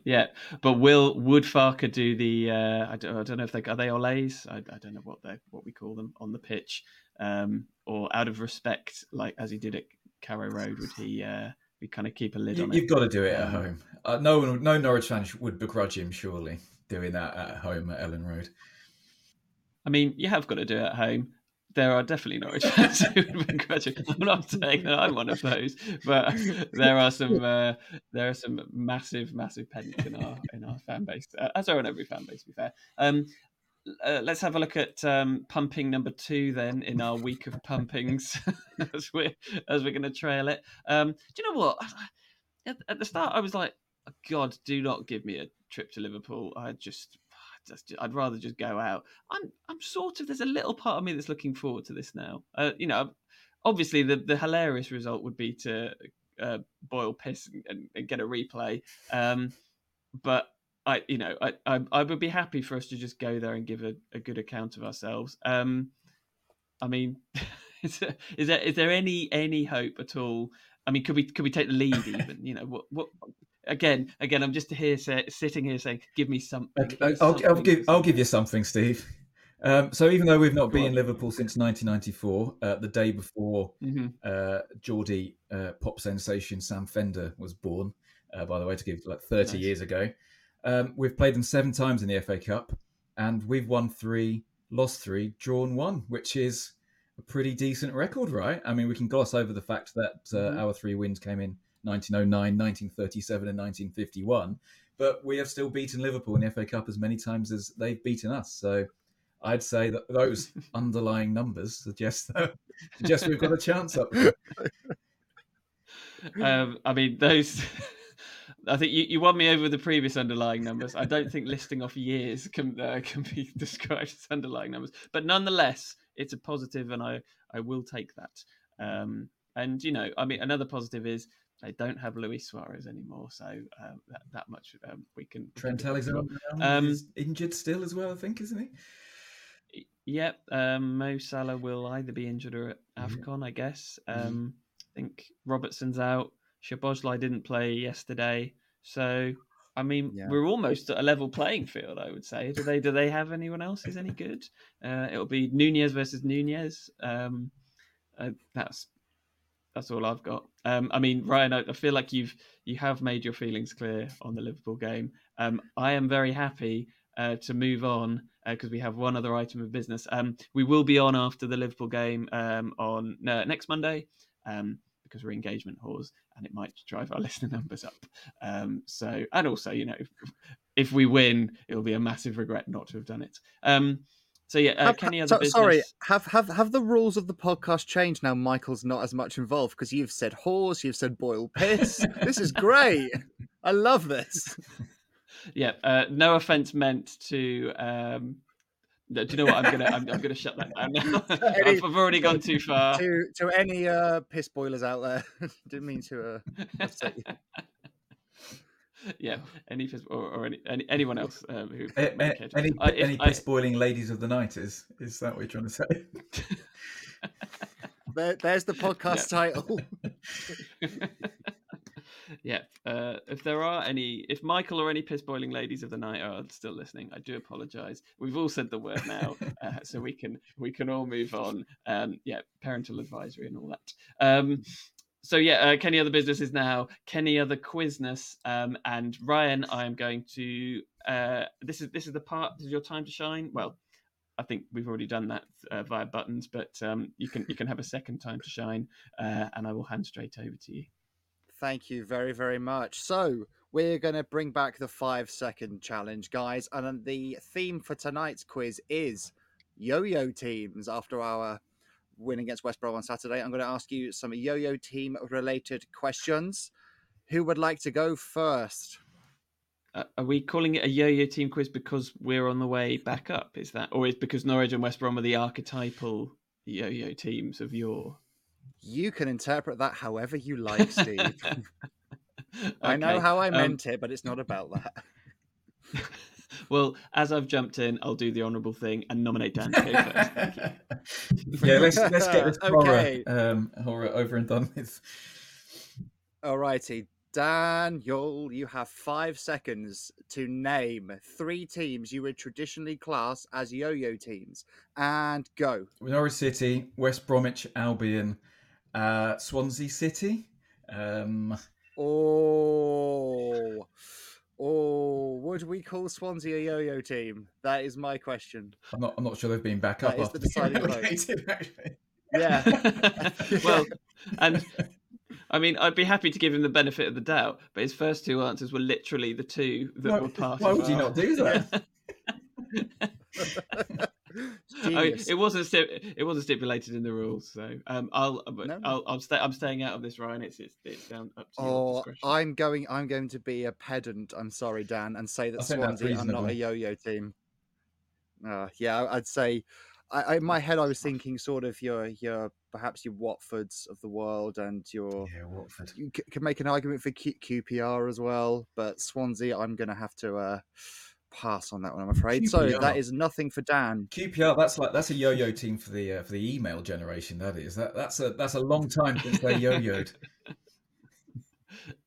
yeah. But will would Farke do the? Uh, I, don't, I don't know if they are they Olays. I, I don't know what they what we call them on the pitch. Um, or out of respect, like as he did at Carrow Road, would he uh, we kind of keep a lid You, on it. you've got to do it at Um, home. Uh, no one, no Norwich fan would begrudge him, surely, doing that at home at Elland Road. I mean, you have got to do it at home. There are definitely Norwich [LAUGHS] fans who would begrudge it. I'm not saying that I'm one of those, but there are some uh, there are some massive, massive pedants in our in our fan base, uh, as are in every fan base. To be fair, um, uh, let's have a look at um, pumping number two then in our week of pumpings [LAUGHS] as we're as we're going to trail it. Um, do you know what? At, the start, I was like, God, do not give me a trip to Liverpool. I just, I'd rather just go out. I'm I'm sort of there's a little part of me that's looking forward to this now. Uh, you know, obviously the the hilarious result would be to uh, boil piss and, and, and get a replay. Um, but I, you know, I, I I would be happy for us to just go there and give a, a good account of ourselves. Um, I mean, [LAUGHS] is there, is there is there any any hope at all? I mean, could we could we take the lead [LAUGHS] even? You know, what what? Again, again, I'm just here say, sitting here saying, "Give me something." Give I'll, I'll give I'll give you something. something, Steve. Um, so even though we've not Go been on. in Liverpool since 1994, uh, the day before Mhm. uh, Geordie uh, pop sensation Sam Fender was born, uh, by the way, to give like 30 Nice. years ago, um, we've played them seven times in the FA Cup, and we've won three, lost three, drawn one, which is a pretty decent record, right? I mean, we can gloss over the fact that uh, Mhm. our three wins came in 1909, 1937, and 1951 but we have still beaten Liverpool in the FA Cup as many times as they've beaten us. So I'd say that those [LAUGHS] underlying numbers suggest that suggest we've got a chance up. there. [LAUGHS] um, I mean, those. I think you, you won me over with the previous underlying numbers. I don't think listing off years can uh, [LAUGHS] can be described as underlying numbers, but nonetheless, it's a positive, and I I will take that. Um, and you know, I mean, another positive is they don't have Luis Suarez anymore, so um, that that much um, we can. Trent Alexander Um, is injured still as well, I think, isn't he? Yep, um, Mo Salah will either be injured or at Yeah. AFCON, I guess. Mhm. Um, I think Robertson's out. Szoboszlai didn't play yesterday, so I mean Yeah. we're almost at a level playing field. I would say. Do they? Do they have anyone else who's any good? Uh, it'll be Nunez versus Nunez. Um, uh, that's that's all I've got. Um, I mean, Ryan, I, I feel like you've you have made your feelings clear on the Liverpool game. Um, I am very happy uh, to move on because we have one other item of business. Um, we will be on after the Liverpool game um, on no, next Monday um, because we're engagement whores and it might drive our [LAUGHS] listener numbers up. Um, so, and also, you know, if, if we win, it'll be a massive regret not to have done it. Um, so yeah, uh, Have- Kenny, other so- business. sorry, have have have the rules of the podcast changed now? Michael's not as much involved because you've said horse, you've said boil piss. [LAUGHS] this is great. I love this. [LAUGHS] yeah uh, no offense meant to um no, do you know what i'm gonna i'm, I'm gonna shut that down now [LAUGHS] [LAUGHS] I've, I've already gone too far to to any uh, piss boilers out there, [LAUGHS] didn't mean to. Uh, upset you. yeah any phys- or, or any, any anyone else um, who A- a- any I- if any I- piss boiling ladies of the night is is that what you're trying to say? There, there's the podcast title. Uh, if there are any if michael or any piss boiling ladies of the night are still listening i do apologize. We've all said the word now [LAUGHS] uh, so we can we can all move on. Um yeah parental advisory and all that. Um so yeah uh, kenny other business is now kenny other quizness. Um and ryan i am going to uh this is this is the part this is your time to shine. Well I think we've already done that uh, via buttons, but um, you can you can have a second time to shine, uh, and I will hand straight over to you. Thank you very, very much. So, we're going to bring back the five second challenge, guys. And the theme for tonight's quiz is yo yo teams. After our win against West Brom on Saturday, I'm going to ask you some yo yo team related questions. Who would like to go first? Uh, are we calling it a yo-yo team quiz because we're on the way back up? Is that, or is because Norwich and West Brom are the archetypal yo-yo teams of yore? You can interpret that however you like, Steve. [LAUGHS] I know how I um, meant it, but it's not about that. [LAUGHS] well, as I've jumped in, I'll do the honourable thing and nominate Dan to go first. Thank you. [LAUGHS] yeah, let's let's get this Okay. horror um, horror over and done with. All Alrighty, Daniel, you have five seconds to name three teams you would traditionally class as yo-yo teams, and go. Norwich City, West Bromwich Albion, uh, Swansea City, Um, Oh, oh, would we call Swansea a yo-yo team? That is my question. I'm not. I'm not sure they've been back That up is the deciding [LAUGHS] vote. Actually, Yeah. [LAUGHS] well, and I mean, I'd be happy to give him the benefit of the doubt, but his first two answers were literally the two that Why- were part why of would you not do that? [LAUGHS] I mean, it wasn't sti- it wasn't stipulated in the rules, so um, I'll No. I'll I'm, stay, I'm staying out of this, Ryan. It's it's, it's down up to your Oh, discretion. I'm going. I'm going to be a pedant. I'm sorry, Dan, and say that I think Swansea are not a yo-yo team. Uh, yeah, I'd say. I, I, in my head, I was thinking sort of your your perhaps your Watfords of the world and your yeah, Watford. you c- could make an argument for Q- QPR as well, but Swansea, I'm going to have to uh, pass on that one. I'm afraid. So that is nothing for Dan. QPR. That's like that's a yo-yo team for the uh, for the email generation. That is that that's a that's a long time since they yo-yoed. [LAUGHS]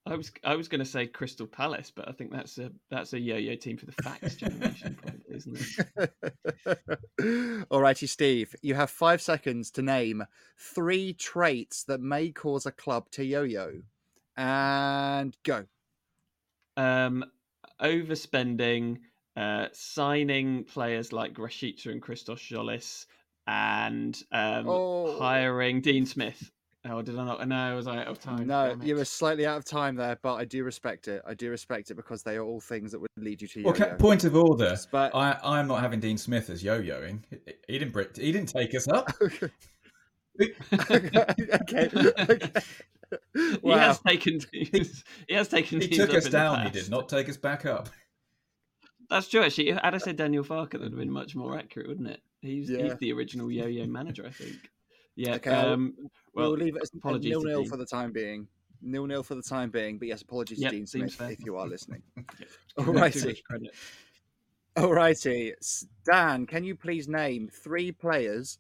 I was I was going to say Crystal Palace, but I think that's a that's a yo-yo team for the fax generation, probably, isn't it? [LAUGHS] Alrighty, Steve. You have five seconds to name three traits that may cause a club to yo-yo, and go. Um, overspending, uh, signing players like Rashica and Christos Tzolis, and um, Oh. hiring Dean Smith. Oh, did I not? No, was I out of time? no, you were slightly out of time there, but I do respect it. I do respect it because they are all things that would lead you to yo-yo. Okay, point of order. But I I'm not having Dean Smith as yo-yoing. He didn't br- he didn't take us up. okay, [LAUGHS] okay. [LAUGHS] He has taken. He has taken He took us down. He did not take us back up. That's true. Actually, had I said Daniel Farke, that would have been much more accurate, wouldn't it? He's Yeah. he's the original yo-yo manager, I think. Yeah. Okay, um, well, we'll leave it as apologies to nil nil for the time being. Nil nil for the time being. But yes, apologies Yep, to Dean Smith fair. if you are listening. [LAUGHS] [LAUGHS] give him too Alrighty. much. Alrighty, Dan, can you please name three players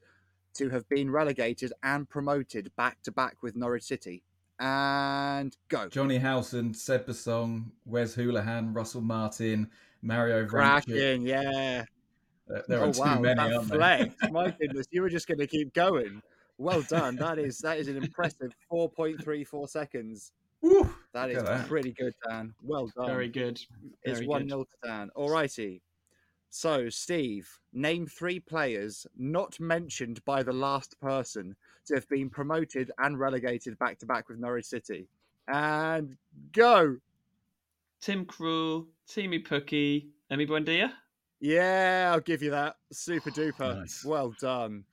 to have been relegated and promoted back to back with Norwich City? And go. Jonny Howson, Seb Bassong, Wes Hoolahan, Russell Martin, Mario Vrancic. Cracking, yeah. There are oh too wow, many, that aren't there? flex. My goodness, you were just going to keep going. Well done. That is that is an impressive 4.34 seconds. Woo, That look is at that. pretty good, Dan. Well done. Very good. It's 1 good. 0 to Dan. Alrighty. So, Steve, name three players not mentioned by the last person to have been promoted and relegated back to back with Norwich City. And go. Tim Krul, Teemu Pukki, Emi Buendia. Yeah, I'll give you that. Super duper. Nice. Well done.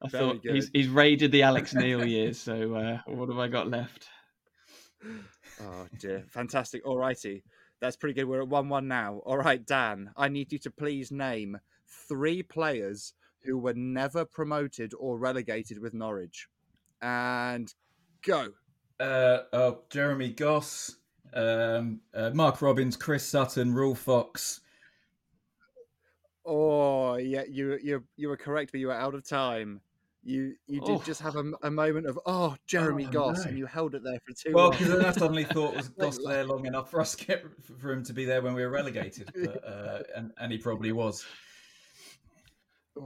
I Very thought he's good. he's raided the Alex Neil years. So uh, what have I got left? [LAUGHS] Oh dear. Fantastic. Alrighty. That's pretty good. We're at 1 1 now. All right, Dan, I need you to please name three players who were never promoted or relegated with Norwich. And go. Uh, oh, Jeremy Goss, um, uh, Mark Robins, Chris Sutton, Ruel Fox. Oh, yeah, you you you were correct, but you were out of time. You you did Oh. just have a moment of oh Jeremy Oh, Goss, no. and you held it there for too Well, because I suddenly thought was [LAUGHS] Goss there long enough for us to get for him to be there when we were relegated, but, uh, and and he probably was.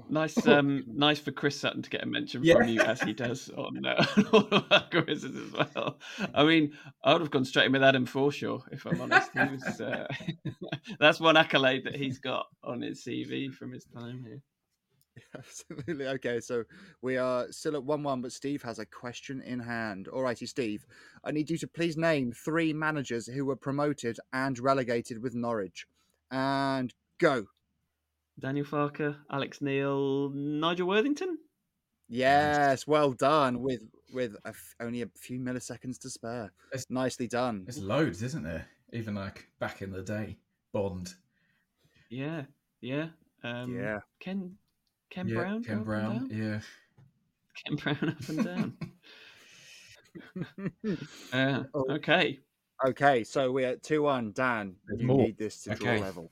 Nice, [LAUGHS] um, nice for Chris Sutton to get a mention Yeah. from you as he does [LAUGHS] on uh, [LAUGHS] all of our quizzes as well. I mean, I would have gone straight in with Adam Forshaw if I'm honest. Was, uh, that's one accolade that he's got on his CV from his time here. Absolutely. Okay, so we are still at 1 1, but Steve has a question in hand. Alrighty, Steve. I need you to please name three managers who were promoted and relegated with Norwich. And go. Daniel Farke, Alex Neil, Nigel Worthington. Yes, well done. With with a f- only a few milliseconds to spare. It's- Nicely done. There's loads, isn't there? Even like back in the day, Bond. Yeah, yeah. Um, Yeah. Ken Ken yeah, Brown. Ken Brown. Yeah. Ken Brown up and down. [LAUGHS] Uh, Oh. okay. Okay, so we're at 2 1. Dan, There's you more. need this to draw level.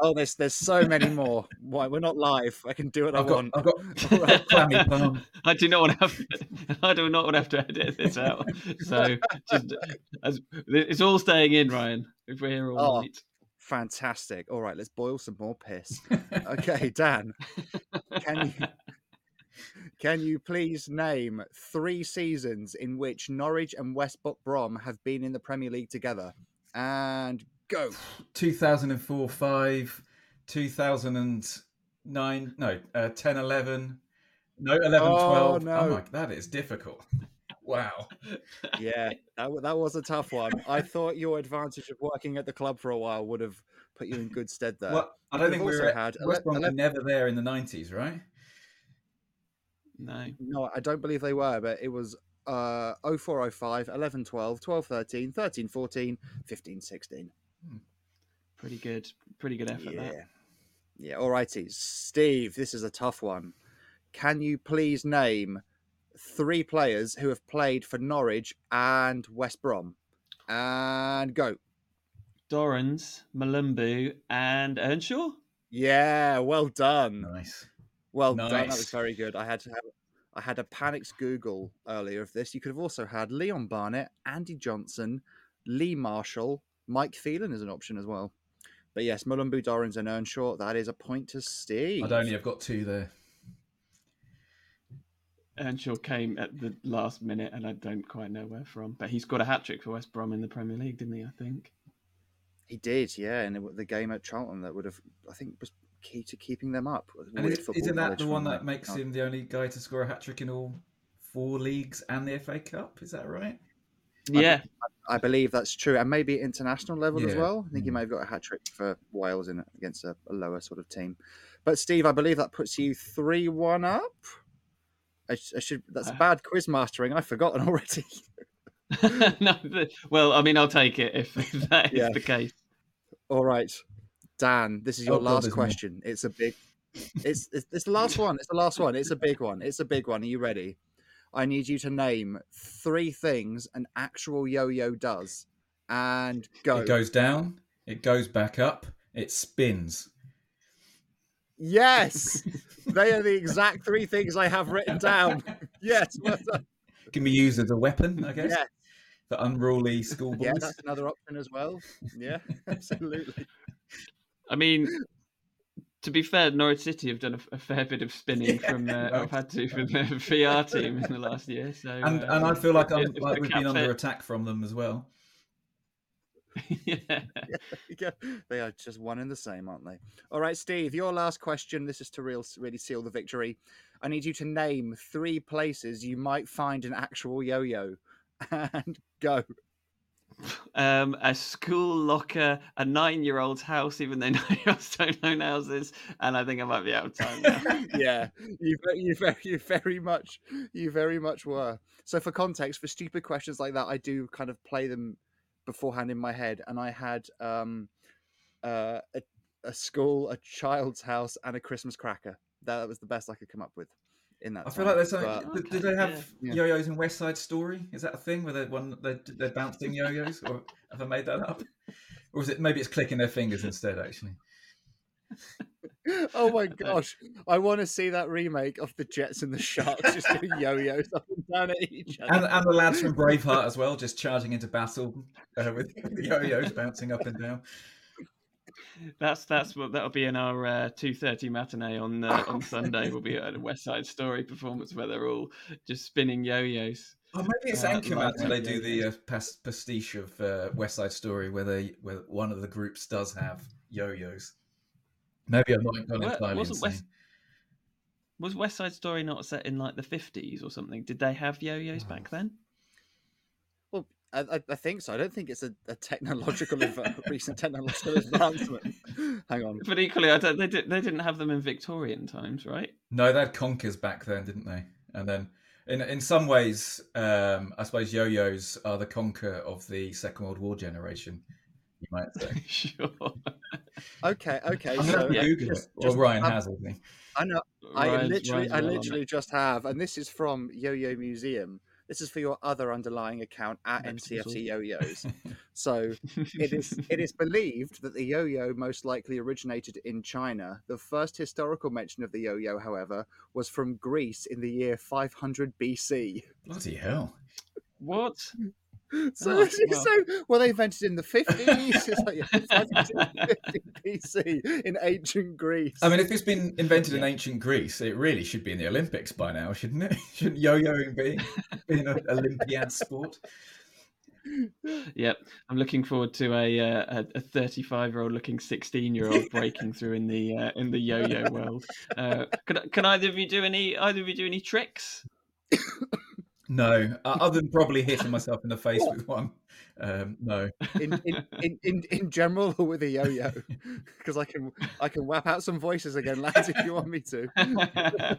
Oh, there's there's so many more. Why we're not live? I can do what I've I got, want. I've got All right. clammy palm. [LAUGHS] I do not want to have. [LAUGHS] I do not want to have to edit this out. So just as it's all staying in, Ryan. If we're here all Oh. night. Fantastic. All right, let's boil some more piss. [LAUGHS] Okay, Dan, can you Can you please name three seasons in which Norwich and West Brom have been in the Premier League together? And go. 2004 5, 2009, no, uh, 10 11, no, 11 Oh, 12. no. Oh my, that is difficult. [LAUGHS] Wow. Yeah, that, that was a tough one. I thought your advantage of working at the club for a while would have put you in good stead there. Well, I don't We've think we also were had West ele- Brom were never there in the 90s, right? No. No, I don't believe they were, but it was uh 0405, 11 12, 12 13, 13 14, 15 16. Hmm. Pretty good. Pretty good effort. Yeah. That. Yeah, all righty. Steve, this is a tough one. Can you please name three players who have played for Norwich and West Brom? And go. Dorrans, Mulumbu, and Earnshaw. Yeah, well done. Nice. Well done. That was very good. I had to have I had a panicked Google earlier of this. You could have also had Leon Barnett, Andy Johnson, Lee Marshall, Mike Phelan is an option as well. But yes, Mulumbu, Dorrans, and Earnshaw, that is a point to Steve. I'd only have got two there. Earnshaw came at the last minute, and I don't quite know where from. But he's got a hat trick for West Brom in the Premier League, didn't he? I think. He did, yeah, and it, the game at Charlton that would have, I think, was key to keeping them up. And Is, isn't that the one Mike that makes him the only guy to score a hat trick in all four leagues and the FA Cup? Is that right? Yeah, I believe that's true, and maybe international level as well. I think he Mm. may have got a hat trick for Wales in against a, a lower sort of team. But Steve, I believe that puts you three-one up. I, I should. That's Uh. bad quiz mastering. I've forgotten already. [LAUGHS] no, the- well, I mean, I'll take it if that is Yeah. the case. All right, Dan, this is your Oh, last more. question. It's a big. It's, it's it's the last one. It's the last one. It's a big one. It's a big one. Are you ready? I need you to name three things an actual yo-yo does, and go. It goes down, it goes back up, it spins. Yes, [LAUGHS] they are the exact three things I have written down. [LAUGHS] Yes, well can be used as a weapon, I guess, yeah, for unruly schoolboys. yeah, that's another option as well. Yeah, [LAUGHS] absolutely. I mean, to be fair, Norwich City have done a, a fair bit of spinning Yeah, from uh, no. have had to from the [LAUGHS] VR [LAUGHS] team in the last year. So and, uh, and I feel like, I'm, if- if like the we've been under fit- attack from them as well. [LAUGHS] yeah. Yeah, they are just one and the same, aren't they? All right, Steve, your last question. This is to real, really seal the victory. I need you to name three places you might find an actual yo-yo, and go. Um, a school locker, a nine-year-old's house, even though [LAUGHS] nine-year-olds don't own houses, and I think I might be out of time now. [LAUGHS] yeah, you you very you very much you very much were. So for context, for stupid questions like that, I do kind of play them beforehand in my head, and I had um uh, a, a school, a child's house, and a Christmas cracker. That was the best I could come up with in that. I feel time, like there's something. but- did- Did they have yeah. yo-yos in West Side Story? Is that a thing where they one they they're bouncing yo-yos, or have I made that up? Or is it maybe it's clicking their fingers instead? Actually, oh my [LAUGHS] gosh, I want to see that remake of the Jets and the Sharks just doing yo-yos up and down at each other. and and the lads from Braveheart as well, just charging into battle uh, with the yo-yos bouncing up and down. That's that's what that'll be in our uh, two thirty matinee on uh, [LAUGHS] on Sunday. We'll be at a West Side Story performance where they're all just spinning yo-yos. Oh, maybe it's Uh, Anchorman where they do the uh, pas- pastiche of uh, West Side Story, where they where one of the groups does have yo-yos. Maybe I'm not Well, entirely wasn't. West- Was West Side Story not set in like the fifties or something? Did they have yo-yos Oh. back then? Well, I, I- I think so. I don't think it's a, a technological [LAUGHS] adva- recent technological advancement. [LAUGHS] Hang on. But equally, I don't. They did. They didn't have them in Victorian times, right? No, they had conkers back then, didn't they? And then, in in some ways, um, I suppose yo-yos are the conker of the Second World War generation. You might say. [LAUGHS] sure. Okay, okay. I'm So yeah, Google just- it. Or just- Ryan um, has, I think. I know. I literally, Ryan's I literally just have, and this is from Yo-Yo Museum. This is for your other underlying account at Next NCFC episode. Yo-Yos. [LAUGHS] So it is it is [LAUGHS] believed that the yo-yo most likely originated in China. The first historical mention of the yo-yo, however, was from Greece in the year 500 BC. Bloody hell! what? [LAUGHS] So, Oh, it's well. so were they invented in the 50s? It's like, yeah, [LAUGHS] 550 BC in ancient Greece. I mean, if it's been invented in ancient Greece, it really should be in the Olympics by now, shouldn't it? [LAUGHS] Shouldn't yo-yoing be, be an Olympiad sport? Yep, I'm looking forward to a uh, a 35 year old looking 16 year old breaking through in the uh, in the yo-yo world. Uh, can can either of you do any either of you do any tricks? No, uh, other than probably hitting myself in the face with one. Um, no. in, in, in, in, in general or with a yo-yo [LAUGHS] because I can I can whap out some voices again, lads, if you want me to. [LAUGHS]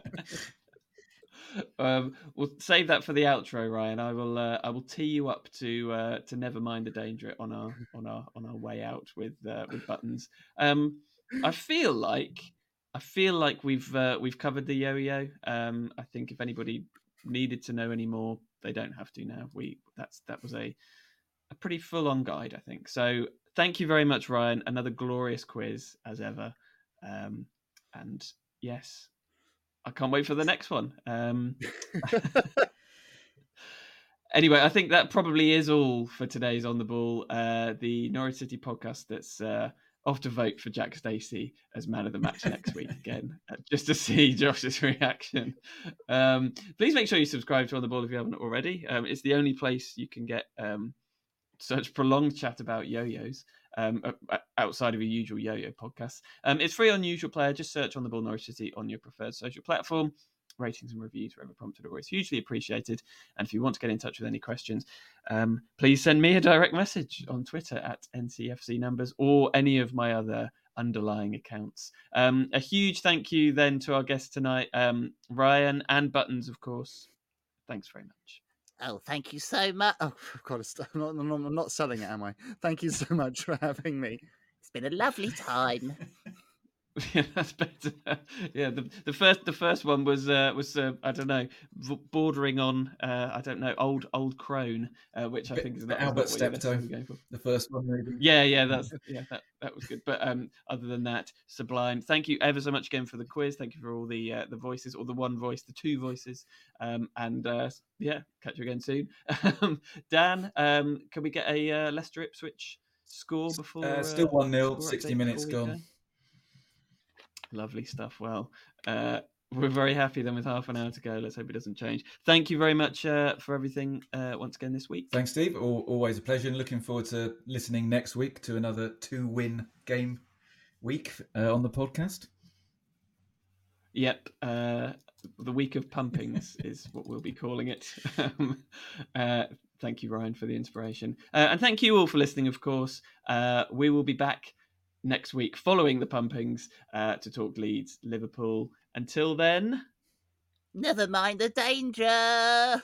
um, we'll save that for the outro, Ryan. I will uh, I will tee you up to uh, to never mind the danger on our on our on our way out with uh, with buttons. Um, I feel like I feel like we've uh, we've covered the yo-yo. Um, I think if anybody needed to know anymore, they don't have to now. We that's that was a a pretty full on guide, I think. So thank you very much, Ryan. Another glorious quiz as ever. Um, and yes, I can't wait for the next one. Um, [LAUGHS] anyway, I think that probably is all for today's On the Ball, uh, the Norwich City podcast that's uh, off to vote for Jack Stacey as man of the match next week again, uh, just to see [LAUGHS] Josh's reaction. Um, please make sure you subscribe to On the Ball if you haven't already. Um, it's the only place you can get um, such prolonged chat about yo-yos um, outside of your usual yo-yo podcast. Um, it's free on Usual Player. Just search on the Ball Norwich City on your preferred social platform. Ratings and reviews wherever prompted are always hugely appreciated. And if you want to get in touch with any questions, um, please send me a direct message on Twitter at NCFC numbers or any of my other underlying accounts. Um, a huge thank you then to our guests tonight, um, Ryan and Buttons, of course. Thanks very much. Oh, thank you so much. Oh [LAUGHS] God, it's- I'm [LAUGHS] not, I'm not- I'm not selling it, am I? Thank you so much for having me. It's been a lovely time. [LAUGHS] [LAUGHS] yeah, that's better. Yeah, the, the first the first one was uh, was uh, I don't know bordering on uh, I don't know old old crone, uh, which I think is not, Albert Steptoe. The first one, maybe. Yeah, yeah, that's [LAUGHS] yeah, that, that was good. But um, other than that, sublime. Thank you ever so much again for the quiz. Thank you for all the uh, the voices, or the one voice, the two voices. Um, and uh, yeah, catch you again soon. [LAUGHS] Dan, um, can we get a uh, Leicester Ipswich score before? Uh, still 1 0, score 60 minutes gone. go? Lovely stuff. Well, uh, we're very happy then with half an hour to go. Let's hope it doesn't change. Thank you very much uh, for everything uh, once again this week. Thanks, Steve. Al always a pleasure. And looking forward to listening next week to another two win game week uh, on the podcast. Yep. Uh, the week of pumpings [LAUGHS] is what we'll be calling it. Um, uh, thank you, Ryan, for the inspiration. Uh, and thank you all for listening, of course. Uh, we will be back next week following the pumpings uh, to talk Leeds, Liverpool. Until then. Never mind the danger.